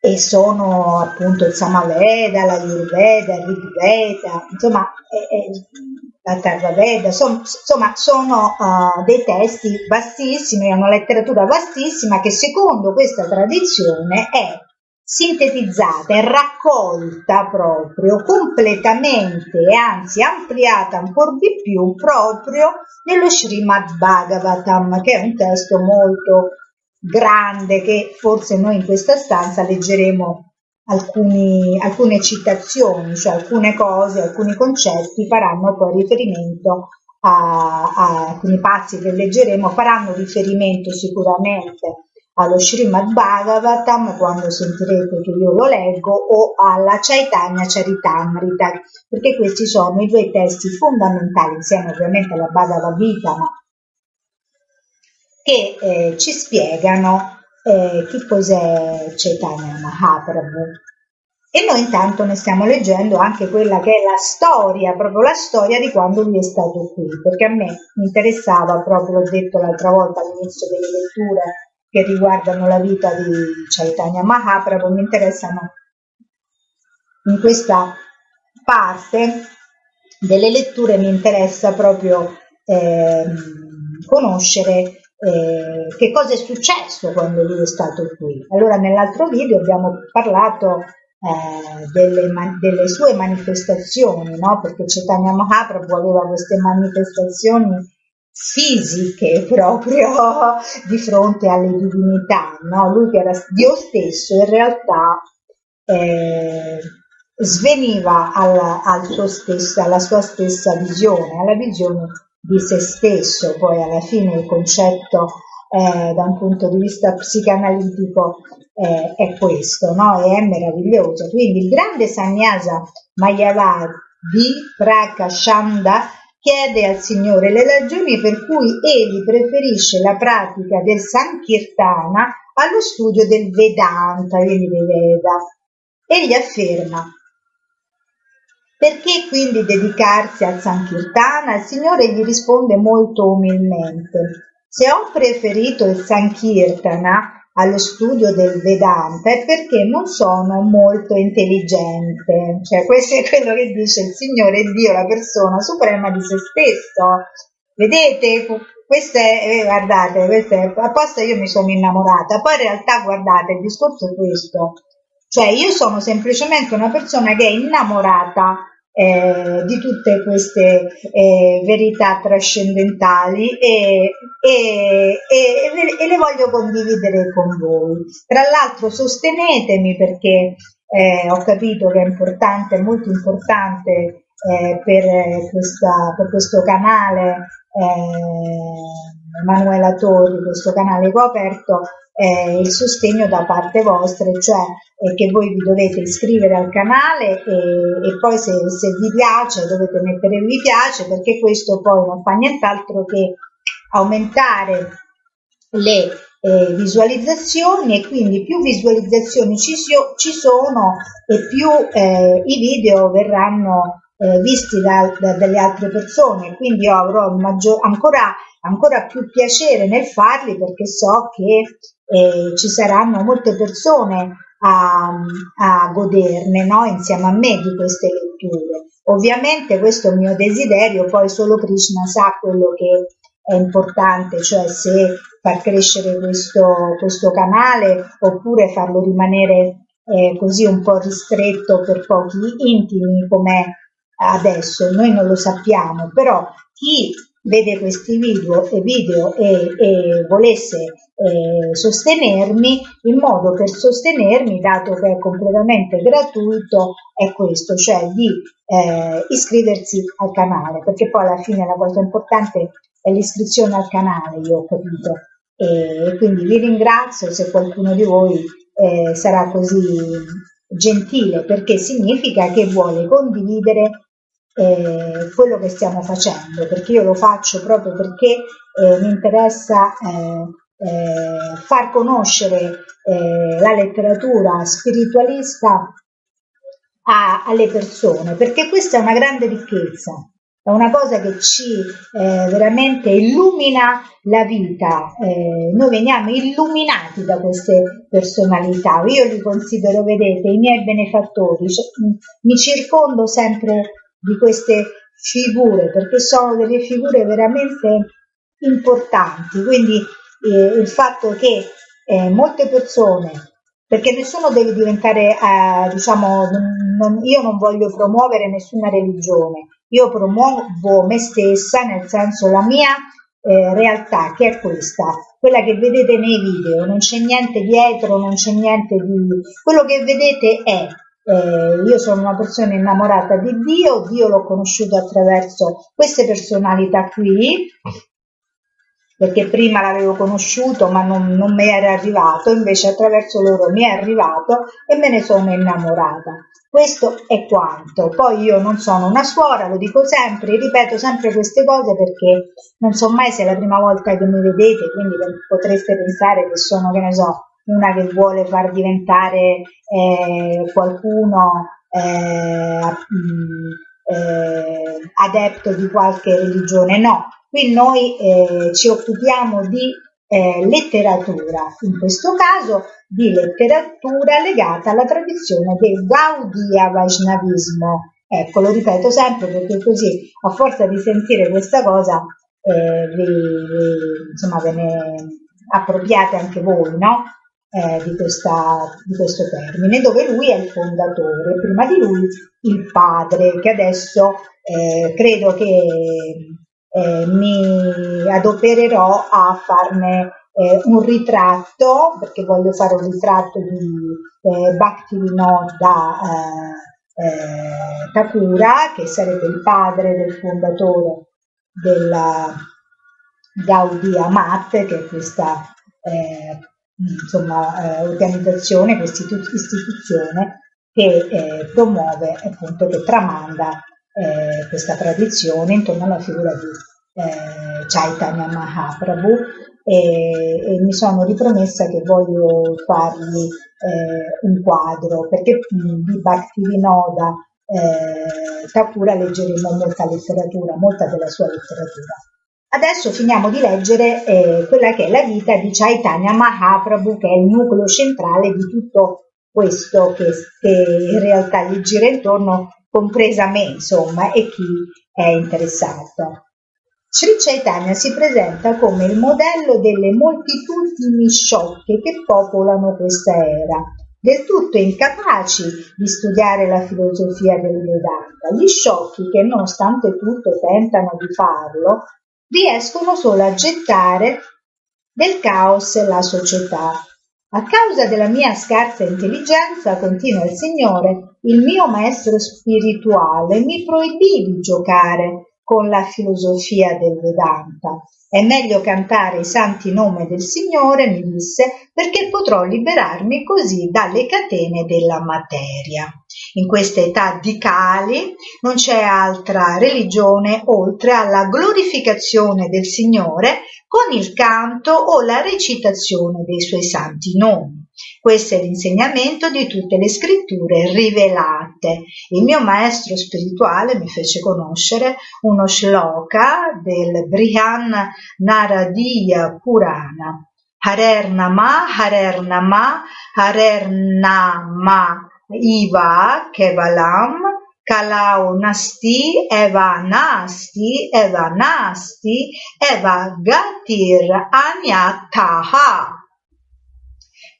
e sono appunto il Samaveda, la Yurveda, il Rigveda, insomma è, è, la Terra Veda, son, insomma sono uh, dei testi vastissimi, è una letteratura vastissima che secondo questa tradizione è sintetizzata e raccolta proprio completamente e anzi ampliata ancora di più proprio nello Srimad Bhagavatam che è un testo molto grande che forse noi in questa stanza leggeremo alcuni, alcune citazioni, cioè alcune cose, alcuni concetti faranno poi riferimento a, a alcuni passi che leggeremo, faranno riferimento sicuramente allo Srimad Bhagavatam quando sentirete che io lo leggo o alla Chaitanya Charitamrita perché questi sono i due testi fondamentali insieme ovviamente alla Bhagavad Gita ma che eh, ci spiegano eh, che cos'è Chaitanya Mahaprabhu. E noi intanto ne stiamo leggendo anche quella che è la storia, proprio la storia di quando lui è stato qui, perché a me interessava, proprio l'ho detto l'altra volta all'inizio delle letture, che riguardano la vita di Chaitanya Mahaprabhu mi interessano in questa parte delle letture mi interessa proprio eh, conoscere eh, che cosa è successo quando lui è stato qui. Allora nell'altro video abbiamo parlato eh, delle, delle, sue manifestazioni, no? perché Chaitanya Mahaprabhu aveva queste manifestazioni fisiche proprio di fronte alle divinità, no? lui che era Dio stesso in realtà eh, sveniva alla, al stesso, alla sua stessa visione, alla visione di se stesso, poi alla fine il concetto eh, da un punto di vista psicanalitico eh, è questo, no? è meraviglioso. Quindi il grande sannyasa Mayavadi Prakashanda chiede al Signore le ragioni per cui egli preferisce la pratica del Sankirtana allo studio del Vedanta, quindi dei Veda. Egli afferma Perché quindi dedicarsi al Sankirtana? Il Signore gli risponde molto umilmente. Se ho preferito il Sankirtana allo studio del Vedanta è perché non sono molto intelligente. Cioè, questo è quello che dice il Signore Dio, la persona suprema di se stesso. Vedete? Questo è, eh, guardate, questo è, apposta io mi sono innamorata. Poi in realtà, guardate, il discorso è questo. Cioè, io sono semplicemente una persona che è innamorata eh, di tutte queste eh, verità trascendentali e, e, e, e, le voglio condividere con voi. Tra l'altro sostenetemi perché eh, ho capito che è importante, molto importante eh, per, questa, per, questo canale eh, Emanuela Torri, questo canale che ho aperto, eh, il sostegno da parte vostra, cioè eh, che voi vi dovete iscrivere al canale e, e poi se, se, vi piace dovete mettere mi piace perché questo poi non fa nient'altro che aumentare le eh, visualizzazioni e quindi più visualizzazioni ci, ci sono e più eh, i video verranno eh, visti da, da, dalle altre persone, quindi io avrò maggior, ancora, ancora più piacere nel farli perché so che eh, ci saranno molte persone a, a goderne no? insieme a me di queste letture. Ovviamente questo è il mio desiderio, poi solo Krishna sa quello che è importante, cioè se far crescere questo, questo canale oppure farlo rimanere eh, così un po' ristretto per pochi intimi come adesso, noi non lo sappiamo, però chi vede questi video e, video e, e volesse eh, sostenermi, il modo per sostenermi, dato che è completamente gratuito, è questo, cioè di eh, iscriversi al canale, perché poi alla fine la cosa importante è l'iscrizione al canale, io ho capito. E quindi vi ringrazio se qualcuno di voi eh, sarà così gentile, perché significa che vuole condividere eh, quello che stiamo facendo, perché io lo faccio proprio perché eh, mi interessa eh, eh far conoscere eh, la letteratura spiritualista a, alle persone, perché questa è una grande ricchezza, è una cosa che ci veramente illumina la vita. Eh, noi veniamo illuminati da queste personalità. Io li considero, vedete, i miei benefattori. Cioè, mi circondo sempre di queste figure perché sono delle figure veramente importanti. Quindi eh, il fatto che eh, molte persone, perché nessuno deve diventare, eh, diciamo, non, io non voglio promuovere nessuna religione, io promuovo me stessa, nel senso la mia eh, realtà che è questa, quella che vedete nei video, non c'è niente dietro, non c'è niente di... quello che vedete è eh, io sono una persona innamorata di Dio, Dio l'ho conosciuto attraverso queste personalità qui, perché prima l'avevo conosciuto ma non, non mi era arrivato, invece attraverso loro mi è arrivato e me ne sono innamorata. Questo è quanto. Poi io non sono una suora, lo dico sempre, ripeto sempre queste cose perché non so mai se è la prima volta che mi vedete, quindi potreste pensare che sono, che ne so, una che vuole far diventare eh, qualcuno eh, mm, eh, adepto di qualche religione, no, qui noi eh, ci occupiamo di eh, letteratura, in questo caso di letteratura legata alla tradizione del Gaudiya Vaishnavismo. Ecco, lo ripeto sempre perché così a forza di sentire questa cosa eh, vi, insomma, ve ne appropriate anche voi, no? Eh, di, questa, di, questo termine, dove lui è il fondatore, prima di lui il padre, che adesso eh, credo che eh, mi adopererò a farne eh, un ritratto, perché voglio fare un ritratto di eh, Bhaktivinoda eh, Thakura, che sarebbe il padre del fondatore della Gaudiya Mat, che è questa eh, insomma, eh, organizzazione, questa istituzione che eh, promuove appunto, che tramanda eh, questa tradizione intorno alla figura di eh, Chaitanya Mahaprabhu e, e, mi sono ripromessa che voglio fargli eh, un quadro perché di Bhaktivinoda eh, Thakura leggeremo molta letteratura, molta della sua letteratura. Adesso finiamo di leggere eh, quella che è la vita di Chaitanya Mahaprabhu, che è il nucleo centrale di tutto questo che, che in realtà gli gira intorno, compresa me, insomma, e chi è interessato. Sri Chaitanya si presenta come il modello delle moltitudini sciocche che popolano questa era, del tutto incapaci di studiare la filosofia del Vedanta. Gli sciocchi che nonostante tutto tentano di farlo, riescono solo a gettare del caos la società. A causa della mia scarsa intelligenza, continua il Signore, il mio maestro spirituale mi proibì di giocare con la filosofia del Vedanta. È meglio cantare i santi nomi del Signore, mi disse, perché potrò liberarmi così dalle catene della materia. In questa età di Kali non c'è altra religione oltre alla glorificazione del Signore con il canto o la recitazione dei suoi santi nomi. Questo è l'insegnamento di tutte le scritture rivelate. Il mio maestro spirituale mi fece conoscere uno shloka del Brihan Naradiya Purana. Harer Nama, Harer Nama, Harer Nama Iva Kevalam Kalau Nasti Eva Nasti Eva Nasti Eva Gatir Anyataha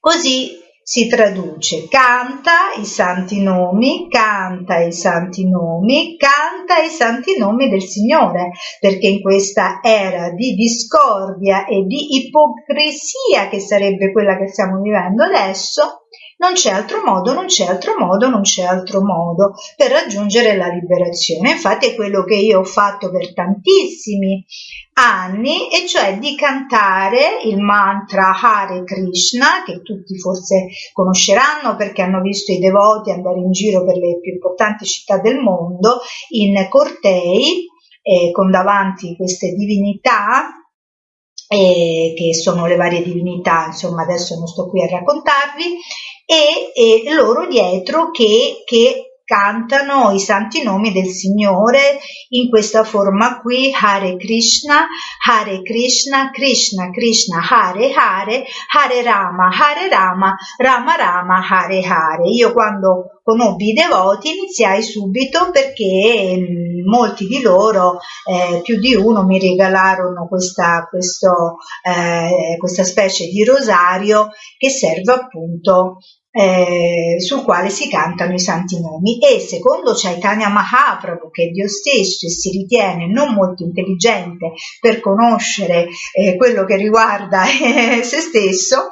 Così si traduce. Canta i santi nomi, canta i santi nomi, canta i santi nomi del Signore, perché in questa era di discordia e di ipocrisia che sarebbe quella che stiamo vivendo adesso, non c'è altro modo, non c'è altro modo, non c'è altro modo per raggiungere la liberazione. Infatti è quello che io ho fatto per tantissimi anni, e cioè di cantare il mantra Hare Krishna, che tutti forse conosceranno perché hanno visto i devoti andare in giro per le più importanti città del mondo in cortei, eh, con davanti queste divinità eh, che sono le varie divinità, insomma adesso non sto qui a raccontarvi, e, e loro dietro che, che cantano i santi nomi del Signore in questa forma qui, Hare Krishna, Hare Krishna, Krishna Krishna, Hare Hare, Hare Rama, Hare Rama, Rama Rama, Hare Hare. Io quando conobbi i devoti iniziai subito perché mm, molti di loro, eh, più di uno, mi regalarono questa, questo, eh, questa specie di rosario che serve appunto eh, sul quale si cantano i santi nomi. E secondo Chaitanya Mahaprabhu che è Dio stesso si ritiene non molto intelligente per conoscere eh, quello che riguarda eh, se stesso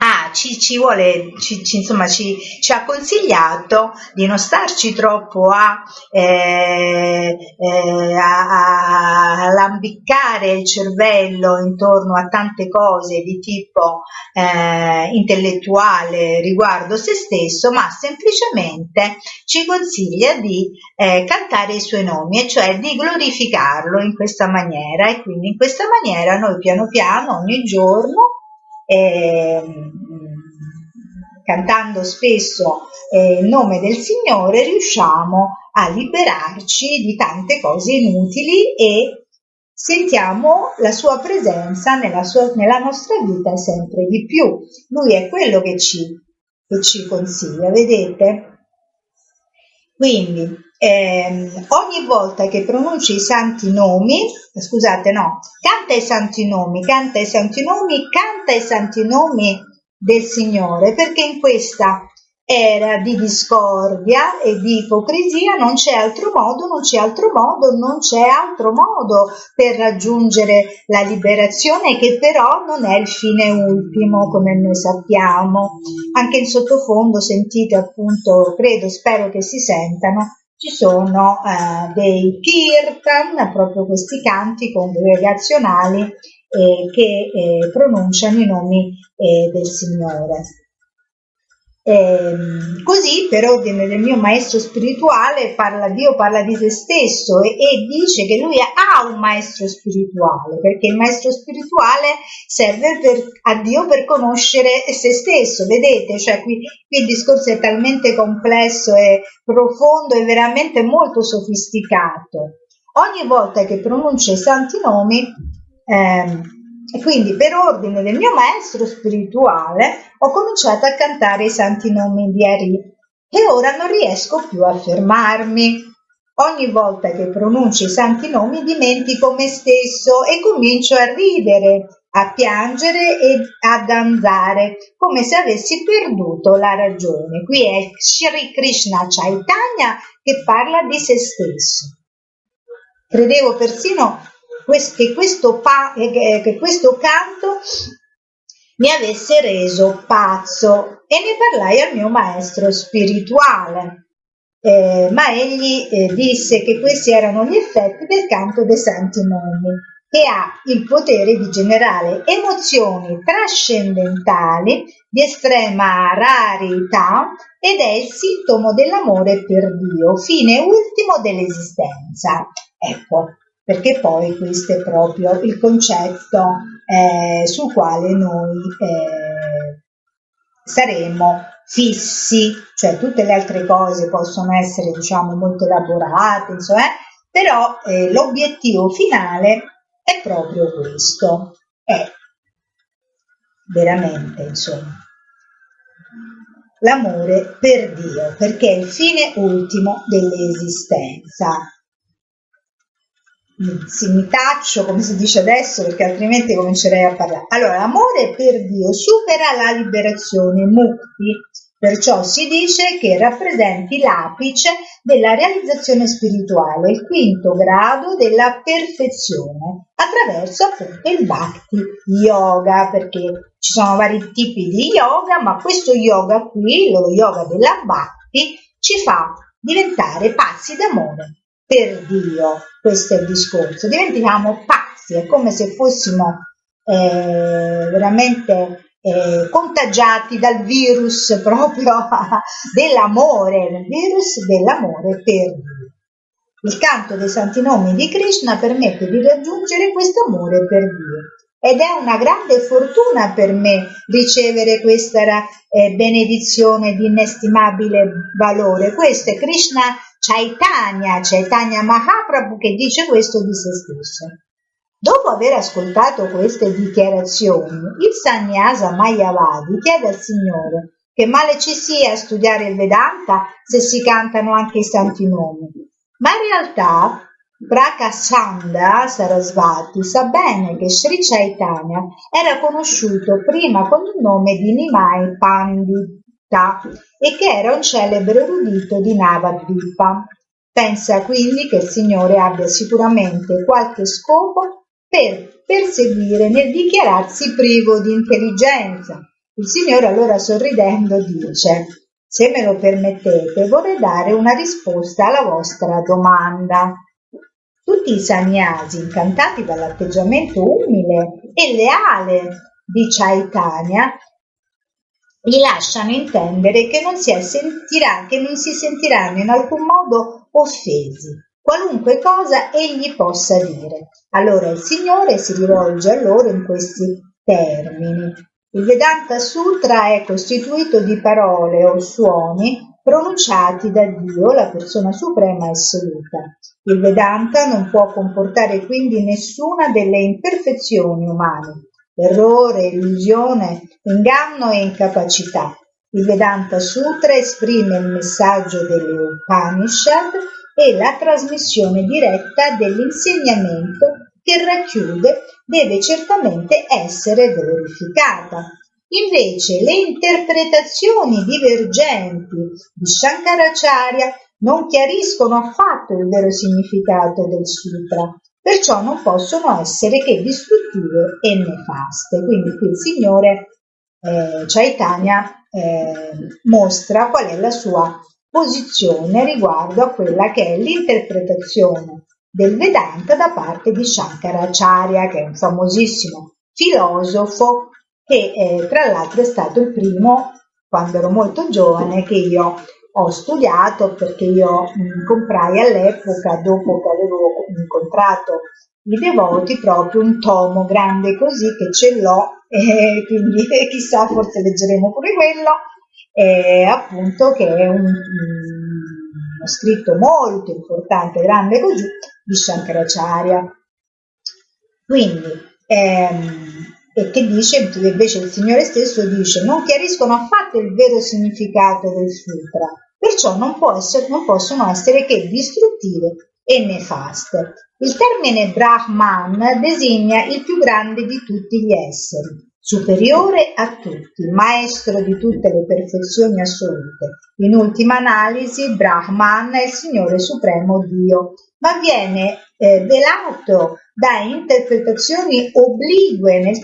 Ah, ci, ci vuole, ci, ci, insomma, ci, ha consigliato di non starci troppo a, eh, eh, a, a lambiccare il cervello intorno a tante cose di tipo eh, intellettuale riguardo se stesso, ma semplicemente ci consiglia di eh, cantare i suoi nomi, e cioè di glorificarlo in questa maniera. E quindi in questa maniera noi piano piano, ogni giorno, eh, cantando spesso eh, il nome del Signore, riusciamo a liberarci di tante cose inutili e sentiamo la sua presenza nella, sua, nella nostra vita sempre di più. Lui è quello che ci, che ci consiglia, vedete? Quindi ehm, ogni volta che pronunci i santi nomi, scusate no, canta i santi nomi, canta i santi nomi, canta i santi nomi del Signore, perché in questa era di discordia e di ipocrisia, non c'è altro modo, non c'è altro modo, non c'è altro modo per raggiungere la liberazione che però non è il fine ultimo come noi sappiamo. Anche in sottofondo sentite appunto, credo, spero che si sentano, ci sono eh, dei kirtan, proprio questi canti congregazionali eh, che eh, pronunciano i nomi eh, del Signore. Ehm, così per ordine del mio maestro spirituale parla, Dio parla di se stesso e, e, dice che lui ha un maestro spirituale perché il maestro spirituale serve per, a Dio per conoscere se stesso vedete? Cioè qui, qui il discorso è talmente complesso e profondo e veramente molto sofisticato. Ogni volta che pronuncia i santi nomi ehm, e quindi per ordine del mio maestro spirituale ho cominciato a cantare i santi nomi di Ari e ora non riesco più a fermarmi. Ogni volta che pronuncio i santi nomi dimentico me stesso e comincio a ridere, a piangere e a danzare, come se avessi perduto la ragione. Qui è Sri Krishna Chaitanya che parla di se stesso. Credevo persino che questo, pa- che questo canto mi avesse reso pazzo e ne parlai al mio maestro spirituale. Eh, ma egli eh, disse che questi erano gli effetti del canto dei santi nomi, che ha il potere di generare emozioni trascendentali di estrema rarità ed è il sintomo dell'amore per Dio, fine ultimo dell'esistenza. Ecco, perché poi questo è proprio il concetto eh, sul quale noi eh, saremo fissi, cioè tutte le altre cose possono essere diciamo molto elaborate, insomma, eh, però eh, l'obiettivo finale è proprio questo, è veramente insomma l'amore per Dio, perché è il fine ultimo dell'esistenza sì, mi taccio come si dice adesso perché altrimenti comincerei a parlare. Allora, l'amore per Dio supera la liberazione mukti, perciò si dice che rappresenti l'apice della realizzazione spirituale, il quinto grado della perfezione, attraverso appunto il bhakti yoga, perché ci sono vari tipi di yoga, ma questo yoga qui, lo yoga della bhakti, ci fa diventare pazzi d'amore per Dio, questo è il discorso, diventiamo pazzi, è come se fossimo eh, veramente eh, contagiati dal virus proprio dell'amore, il virus dell'amore per Dio. Il canto dei santi nomi di Krishna permette di raggiungere questo amore per Dio ed è una grande fortuna per me ricevere questa eh, benedizione di inestimabile valore. Questo è Krishna Chaitanya, Chaitanya Mahaprabhu che dice questo di se stesso. Dopo aver ascoltato queste dichiarazioni, il sannyasa Mayavadi chiede al Signore che male ci sia a studiare il Vedanta se si cantano anche i santi nomi. Ma in realtà Prakasanda Sarasvati sa bene che Sri Chaitanya era conosciuto prima con il nome di Nimai Pandit e che era un celebre erudito di Navadvipa. Pensa quindi che il Signore abbia sicuramente qualche scopo per perseguire nel dichiararsi privo di intelligenza. Il Signore allora sorridendo dice se me lo permettete vorrei dare una risposta alla vostra domanda. Tutti i sannyasi, incantati dall'atteggiamento umile e leale di Chaitanya, gli lasciano intendere che non, sentirà, che non si sentiranno in alcun modo offesi, qualunque cosa egli possa dire. Allora il Signore si rivolge a loro in questi termini. Il Vedanta Sutra è costituito di parole o suoni pronunciati da Dio, la persona suprema assoluta. Il Vedanta non può comportare quindi nessuna delle imperfezioni umane, errore, illusione, inganno e incapacità. Il Vedanta Sutra esprime il messaggio delle Upanishad e la trasmissione diretta dell'insegnamento che racchiude deve certamente essere glorificata. Invece le interpretazioni divergenti di Shankaracharya non chiariscono affatto il vero significato del sutra, perciò non possono essere che distruttive e nefaste. Quindi qui il Signore eh, Chaitanya eh, mostra qual è la sua posizione riguardo a quella che è l'interpretazione del Vedanta da parte di Shankaracharya, che è un famosissimo filosofo che eh, tra l'altro è stato il primo quando ero molto giovane che io ho studiato perché io mh, comprai all'epoca, dopo che avevo incontrato i devoti, proprio un tomo grande così che ce l'ho e quindi chissà, forse leggeremo pure quello, e appunto che è un, uno scritto molto importante, grande così, di Shankaracharya. Quindi, ehm, che dice, invece il Signore stesso dice, non chiariscono affatto il vero significato del sutra, perciò non, essere, non possono essere che distruttive e nefaste. Il termine Brahman designa il più grande di tutti gli esseri, superiore a tutti, maestro di tutte le perfezioni assolute. In ultima analisi, Brahman è il Signore Supremo Dio, ma viene velato da interpretazioni oblique nel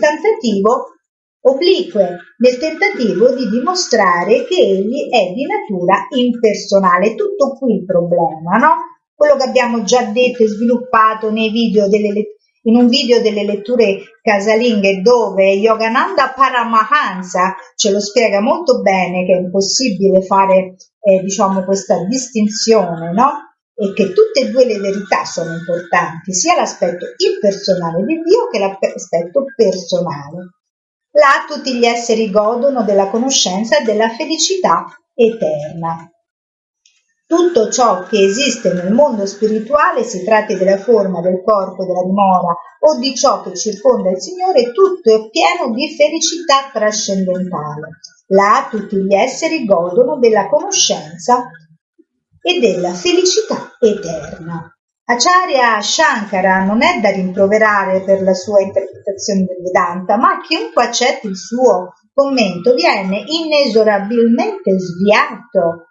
oblique nel tentativo di dimostrare che egli è di natura impersonale. Tutto qui il problema, no? Quello che abbiamo già detto e sviluppato nei video delle, in un video delle letture casalinghe dove Yogananda Paramahansa ce lo spiega molto bene che è impossibile fare eh, diciamo questa distinzione, no? E che tutte e due le verità sono importanti, sia l'aspetto impersonale di Dio che l'aspetto personale. Là tutti gli esseri godono della conoscenza e della felicità eterna. Tutto ciò che esiste nel mondo spirituale, si tratti della forma, del corpo, della dimora o di ciò che circonda il Signore, tutto è pieno di felicità trascendentale. Là tutti gli esseri godono della conoscenza e della felicità eterna. Acharya Shankara non è da rimproverare per la sua interpretazione del Vedanta, ma chiunque accetti il suo commento viene inesorabilmente sviato,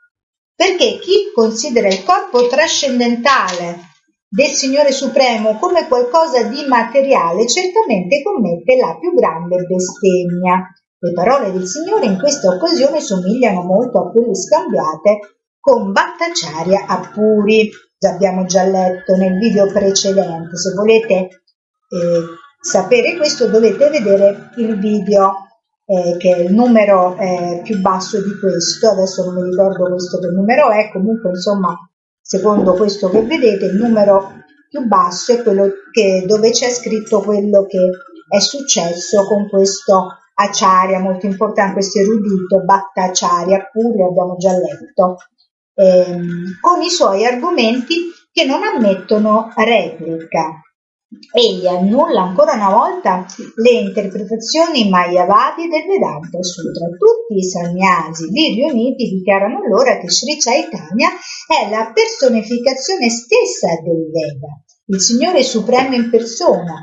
perché chi considera il corpo trascendentale del Signore Supremo come qualcosa di materiale certamente commette la più grande bestemmia. Le parole del Signore in questa occasione somigliano molto a quelle scambiate con Bhattacharya a Puri, abbiamo già letto nel video precedente. Se volete eh, sapere questo dovete vedere il video eh, che è il numero eh, più basso di questo, adesso non mi ricordo questo che numero è, comunque insomma secondo questo che vedete il numero più basso è quello che, dove c'è scritto quello che è successo con questo Acharya molto importante, questo erudito Bhattacharya, pure abbiamo già letto ehm, con i suoi argomenti che non ammettono replica. Egli annulla ancora una volta le interpretazioni mayavadi del Vedanta Sutra. Tutti i sannyasi lì riuniti dichiarano allora che Sri Chaitanya è la personificazione stessa del Veda, il Signore Supremo in persona.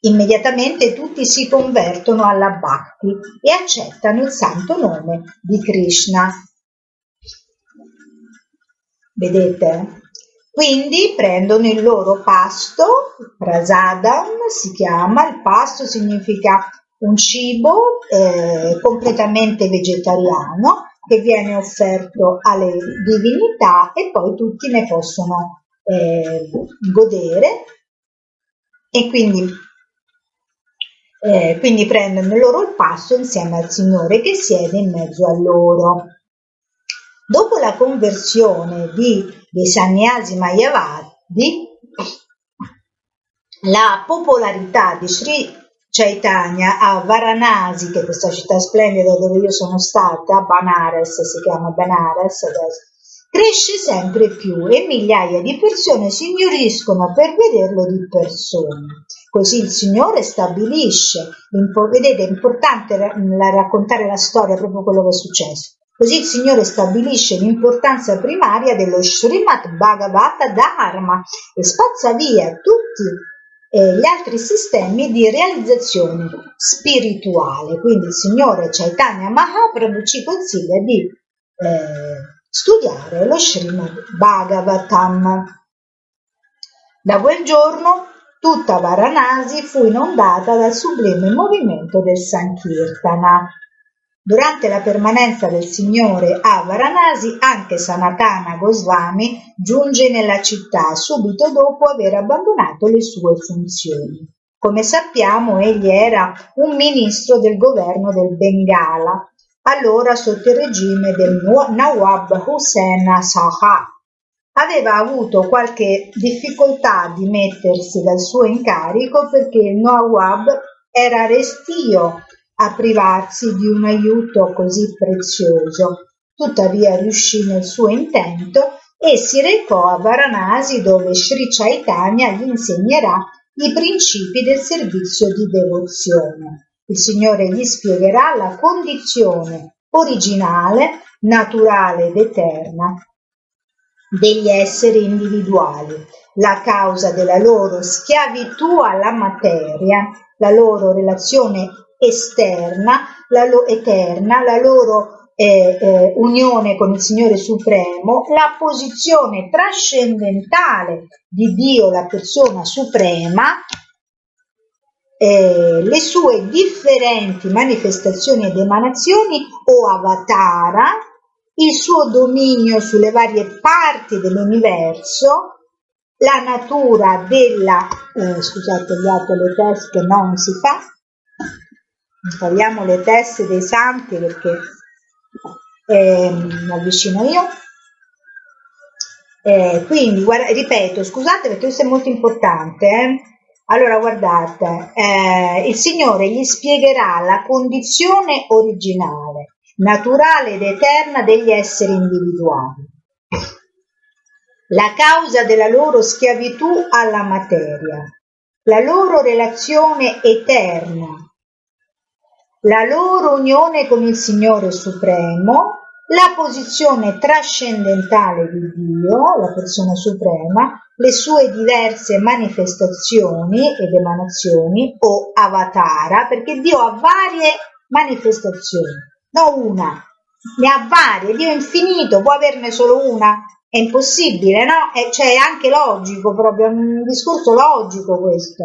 Immediatamente tutti si convertono alla Bhakti e accettano il santo nome di Krishna Vedete? Quindi prendono il loro pasto, prasadam si chiama, il pasto significa un cibo eh, completamente vegetariano che viene offerto alle divinità e poi tutti ne possono eh, godere e quindi, eh, quindi prendono il loro pasto insieme al Signore che siede in mezzo a loro. Dopo la conversione di, sannyasi mayavadi, la popolarità di Sri Chaitanya a Varanasi, che è questa città splendida dove io sono stata, Banaras, si chiama Banaras adesso, cresce sempre più e migliaia di persone si inuriscono per vederlo di persona. Così il Signore stabilisce, vedete è importante raccontare la storia, proprio quello che è successo. Così il Signore stabilisce l'importanza primaria dello Srimad Bhagavata Dharma e spazza via tutti eh, gli altri sistemi di realizzazione spirituale. Quindi il Signore Chaitanya Mahaprabhu ci consiglia di eh, studiare lo Srimad Bhagavatam. Da quel giorno tutta Varanasi fu inondata dal sublime movimento del Sankirtana. Durante la permanenza del Signore a Varanasi, anche Sanatana Goswami giunge nella città subito dopo aver abbandonato le sue funzioni. Come sappiamo, egli era un ministro del governo del Bengala. allora sotto il regime del Nawab Hussein Saha. Aveva avuto qualche difficoltà di mettersi dal suo incarico perché il Nawab era restio a privarsi di un aiuto così prezioso. Tuttavia riuscì nel suo intento e si recò a Varanasi dove Sri Chaitanya gli insegnerà i principi del servizio di devozione. Il Signore gli spiegherà la condizione originale, naturale ed eterna degli esseri individuali, la causa della loro schiavitù alla materia, la loro relazione esterna, la lo- eterna, la loro eh, eh, unione con il Signore Supremo, la posizione trascendentale di Dio, la persona suprema, eh, le sue differenti manifestazioni ed emanazioni o avatara, il suo dominio sulle varie parti dell'universo, la natura della, eh, scusate, gli altri le teste non si fa, togliamo le teste dei santi perché eh, mi avvicino io. Eh, quindi, guarda, ripeto, scusate perché questo è molto importante. Eh? Allora, guardate, eh, il Signore gli spiegherà la condizione originale, naturale ed eterna degli esseri individuali, la causa della loro schiavitù alla materia, la loro relazione eterna, la loro unione con il Signore Supremo, la posizione trascendentale di Dio, la persona suprema, le sue diverse manifestazioni ed emanazioni o avatara, perché Dio ha varie manifestazioni, non una, ne ha varie, Dio è infinito, può averne solo una? È impossibile, no? È, cioè è anche logico, proprio è un discorso logico questo.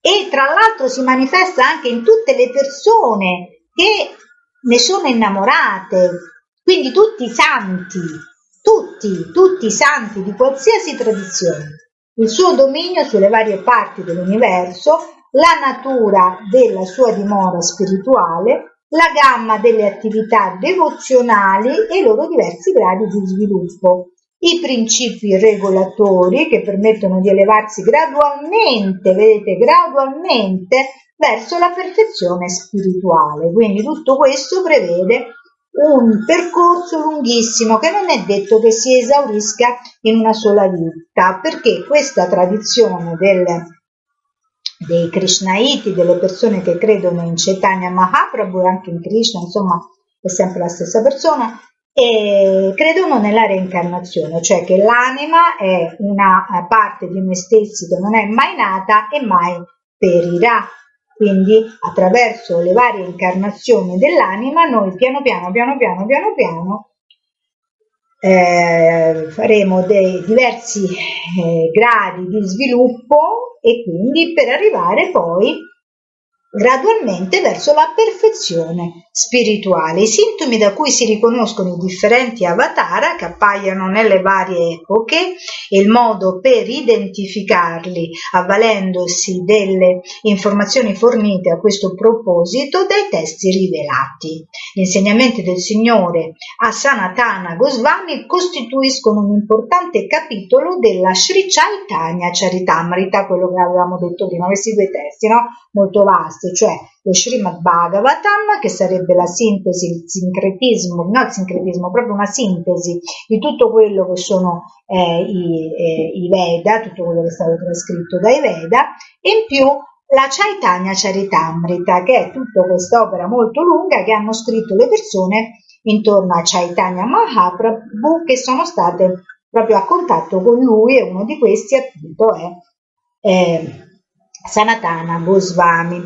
E tra l'altro si manifesta anche in tutte le persone che ne sono innamorate, quindi tutti i santi, tutti, tutti i santi di qualsiasi tradizione, il suo dominio sulle varie parti dell'universo, la natura della sua dimora spirituale, la gamma delle attività devozionali e i loro diversi gradi di sviluppo, i principi regolatori che permettono di elevarsi gradualmente, vedete, gradualmente verso la perfezione spirituale. Quindi tutto questo prevede un percorso lunghissimo che non è detto che si esaurisca in una sola vita, perché questa tradizione del, dei Krishnaiti, delle persone che credono in Chaitanya Mahaprabhu e anche in Krishna, insomma è sempre la stessa persona, e credono nella reincarnazione, cioè che l'anima è una parte di noi stessi che non è mai nata e mai perirà. Quindi attraverso le varie incarnazioni dell'anima noi piano piano, piano piano, piano piano eh, faremo dei diversi eh, gradi di sviluppo e quindi per arrivare poi gradualmente verso la perfezione spirituale. I sintomi da cui si riconoscono i differenti avatar che appaiono nelle varie epoche e il modo per identificarli avvalendosi delle informazioni fornite a questo proposito dai testi rivelati. Gli insegnamenti del Signore a Sanatana Goswami costituiscono un importante capitolo della Sri Chaitanya Charitamrita, quello che avevamo detto prima, questi due testi, no? molto vasti testi, cioè lo Srimad Bhagavatam, che sarebbe la sintesi, il sincretismo, non il sincretismo, proprio una sintesi di tutto quello che sono eh, i, eh, i, Veda, tutto quello che è stato trascritto dai Veda, e in più la Chaitanya Charitamrita, che è tutta quest'opera molto lunga che hanno scritto le persone intorno a Chaitanya Mahaprabhu che sono state proprio a contatto con lui e uno di questi appunto è eh, Sanatana Goswami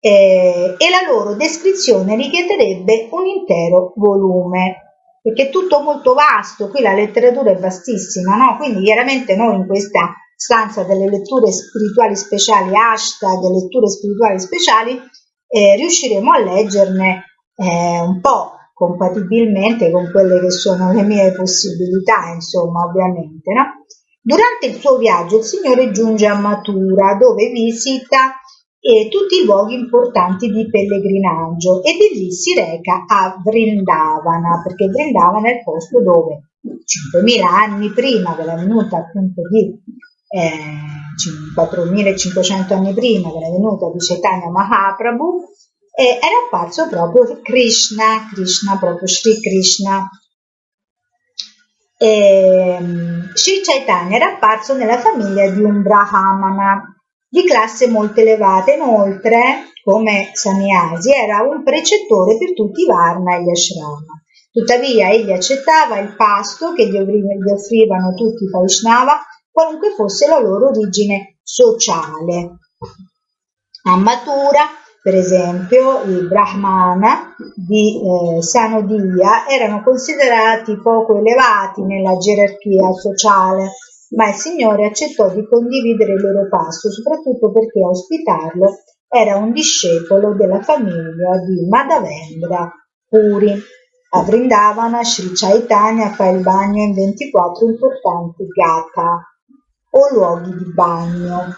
eh, e la loro descrizione richiederebbe un intero volume perché è tutto molto vasto, qui la letteratura è vastissima, no? quindi chiaramente noi in questa stanza delle letture spirituali speciali, hashtag letture spirituali speciali, eh, riusciremo a leggerne eh, un po' compatibilmente con quelle che sono le mie possibilità, insomma, ovviamente. No? Durante il suo viaggio il Signore giunge a Matura, dove visita e tutti i luoghi importanti di pellegrinaggio e di lì si reca a Vrindavana, perché Vrindavana è il posto dove 5.000 anni prima della venuta appunto di eh, 4.500 anni prima della venuta di Chaitanya Mahaprabhu eh, era apparso proprio Krishna, Krishna proprio Sri Krishna. E, Sri Chaitanya era apparso nella famiglia di un Brahmana di classe molto elevata. Inoltre, come Sanyasi, era un precettore per tutti i Varna e gli Ashrama. Tuttavia egli accettava il pasto che gli offrivano tutti i Vaishnava, qualunque fosse la loro origine sociale. A Matura, per esempio, i Brahmana di eh, Sanodia erano considerati poco elevati nella gerarchia sociale, ma il Signore accettò di condividere il loro pasto, soprattutto perché a ospitarlo era un discepolo della famiglia di Madhavendra Puri. A Vrindavana Sri Chaitanya fa il bagno in 24 importanti gata o luoghi di bagno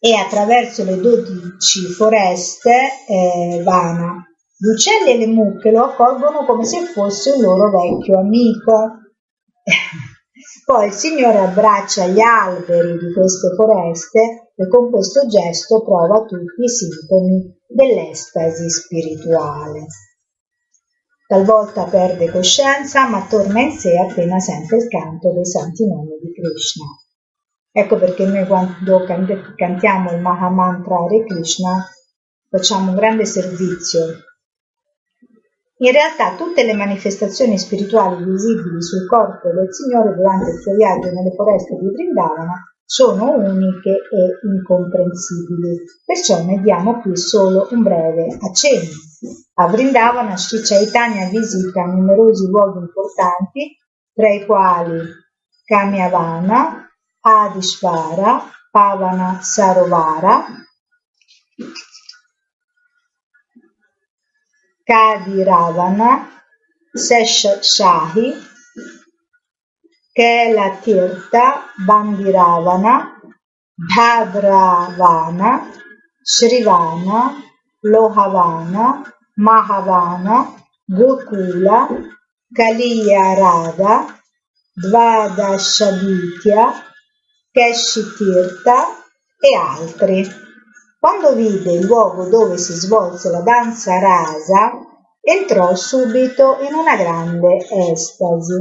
e attraverso le dodici foreste eh, vana. Gli uccelli e le mucche lo accolgono come se fosse un loro vecchio amico. Poi il Signore abbraccia gli alberi di queste foreste e con questo gesto prova tutti i sintomi dell'estasi spirituale. Talvolta perde coscienza, ma torna in sé appena sente il canto dei santi nomi di Krishna. Ecco perché noi quando cantiamo il Mahamantra Hare Krishna facciamo un grande servizio in realtà tutte le manifestazioni spirituali visibili sul corpo del Signore durante il suo viaggio nelle foreste di Vrindavana sono uniche e incomprensibili, perciò ne diamo qui solo un breve accenno. A Vrindavana Sri Chaitanya visita numerosi luoghi importanti, tra i quali Kamyavana, Adishvara, Pavana Sarovara, Kadiravana, Seshahi, Kelatirtha, Bandiravana, Bhadravana, Shrivana, Lohavana, Mahavana, Gokula, Kaliyarada, Dvadashabitya, Keshitirtha e altri. Quando vide il luogo dove si svolse la danza rasa, entrò subito in una grande estasi.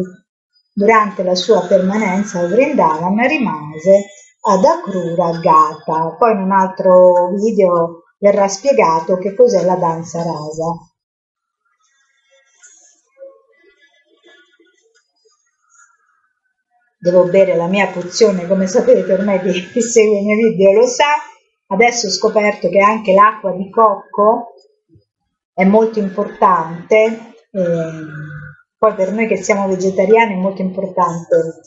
Durante la sua permanenza a Vrindavan rimase ad Akrura Gata. Poi in un altro video verrà spiegato che cos'è la danza rasa. Devo bere la mia pozione, come sapete ormai chi segue i miei video lo sa, Adesso ho scoperto che anche l'acqua di cocco è molto importante, poi per noi che siamo vegetariani è molto importante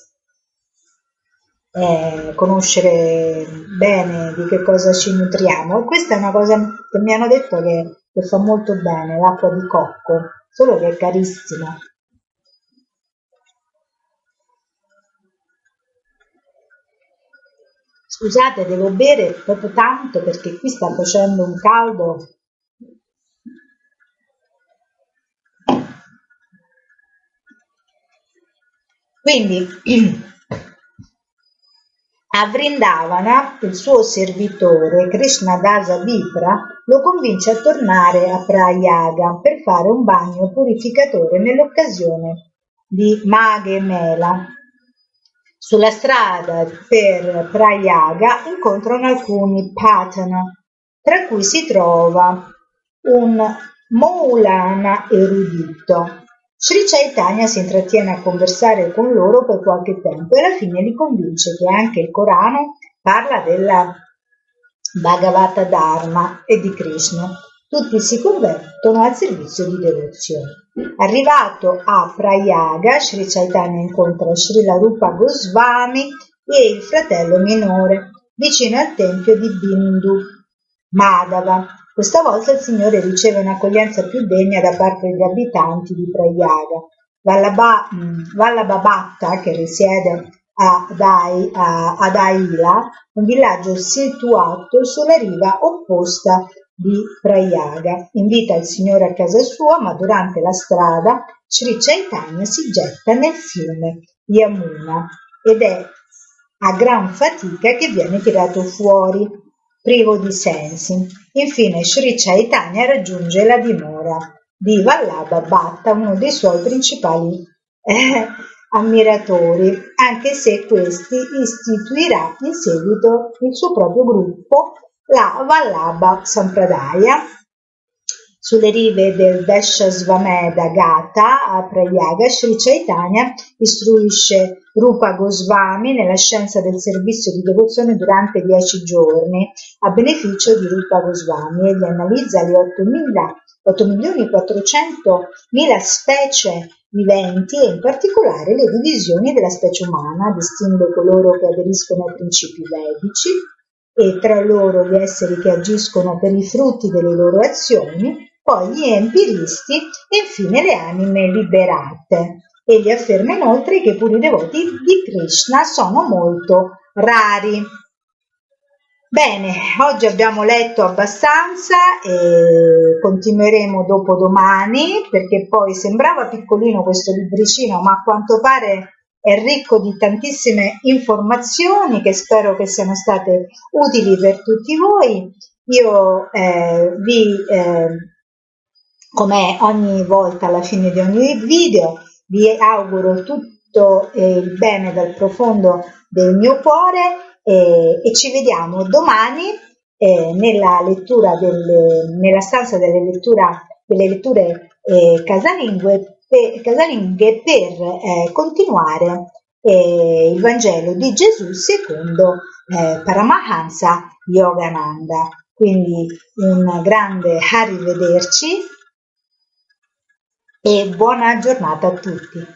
eh, conoscere bene di che cosa ci nutriamo. Questa è una cosa che mi hanno detto che, che fa molto bene, l'acqua di cocco, solo che è carissima. Scusate, devo bere proprio tanto perché qui sta facendo un caldo. Quindi a Vrindavana il suo servitore Krishnadasa Vipra lo convince a tornare a Prayaga per fare un bagno purificatore nell'occasione di Maghe Mela, sulla strada per Prayaga incontrano alcuni Patana, tra cui si trova un Maulana erudito. Sri Chaitanya si intrattiene a conversare con loro per qualche tempo e alla fine li convince che anche il Corano parla della Bhagavata Dharma e di Krishna tutti si convertono al servizio di devozione. Arrivato a Prayaga, Sri Chaitanya incontra Srila Rupa Goswami e il fratello minore, vicino al tempio di Bindu, Madhava. Questa volta il Signore riceve un'accoglienza più degna da parte degli abitanti di Prayaga. Vallabha, mm, Vallabhabatta, che risiede ad, Ai, ad Aila, un villaggio situato sulla riva opposta di Prayaga. Invita il Signore a casa sua, ma durante la strada Sri Chaitanya si getta nel fiume Yamuna ed è a gran fatica che viene tirato fuori, privo di sensi. Infine Sri Chaitanya raggiunge la dimora di Vallabha Bhatta, uno dei suoi principali eh, ammiratori, anche se questi istituirà in seguito il suo proprio gruppo, la Vallabha Sampradaya. Sulle rive del Deshasvameda Gata a Prayaga, Sri Chaitanya istruisce Rupa Goswami nella scienza del servizio di devozione durante dieci giorni a beneficio di Rupa Goswami e gli analizza le 8 milioni e 400 mila specie viventi e in particolare le divisioni della specie umana, distingue coloro che aderiscono ai principi vedici e tra loro gli esseri che agiscono per i frutti delle loro azioni, poi gli empiristi e infine le anime liberate. Egli afferma inoltre che pure i devoti di Krishna sono molto rari. Bene, oggi abbiamo letto abbastanza e continueremo dopo domani perché poi sembrava piccolino questo libricino ma a quanto pare è ricco di tantissime informazioni che spero che siano state utili per tutti voi. Io eh, vi, eh, come ogni volta alla fine di ogni video, vi auguro tutto eh, il bene dal profondo del mio cuore e ci vediamo domani eh, nella delle, nella stanza delle, lettura, delle letture eh, casalinghe, per, casalinghe per eh, continuare eh, il Vangelo di Gesù secondo eh, Paramahansa Yogananda. Quindi un grande arrivederci e buona giornata a tutti.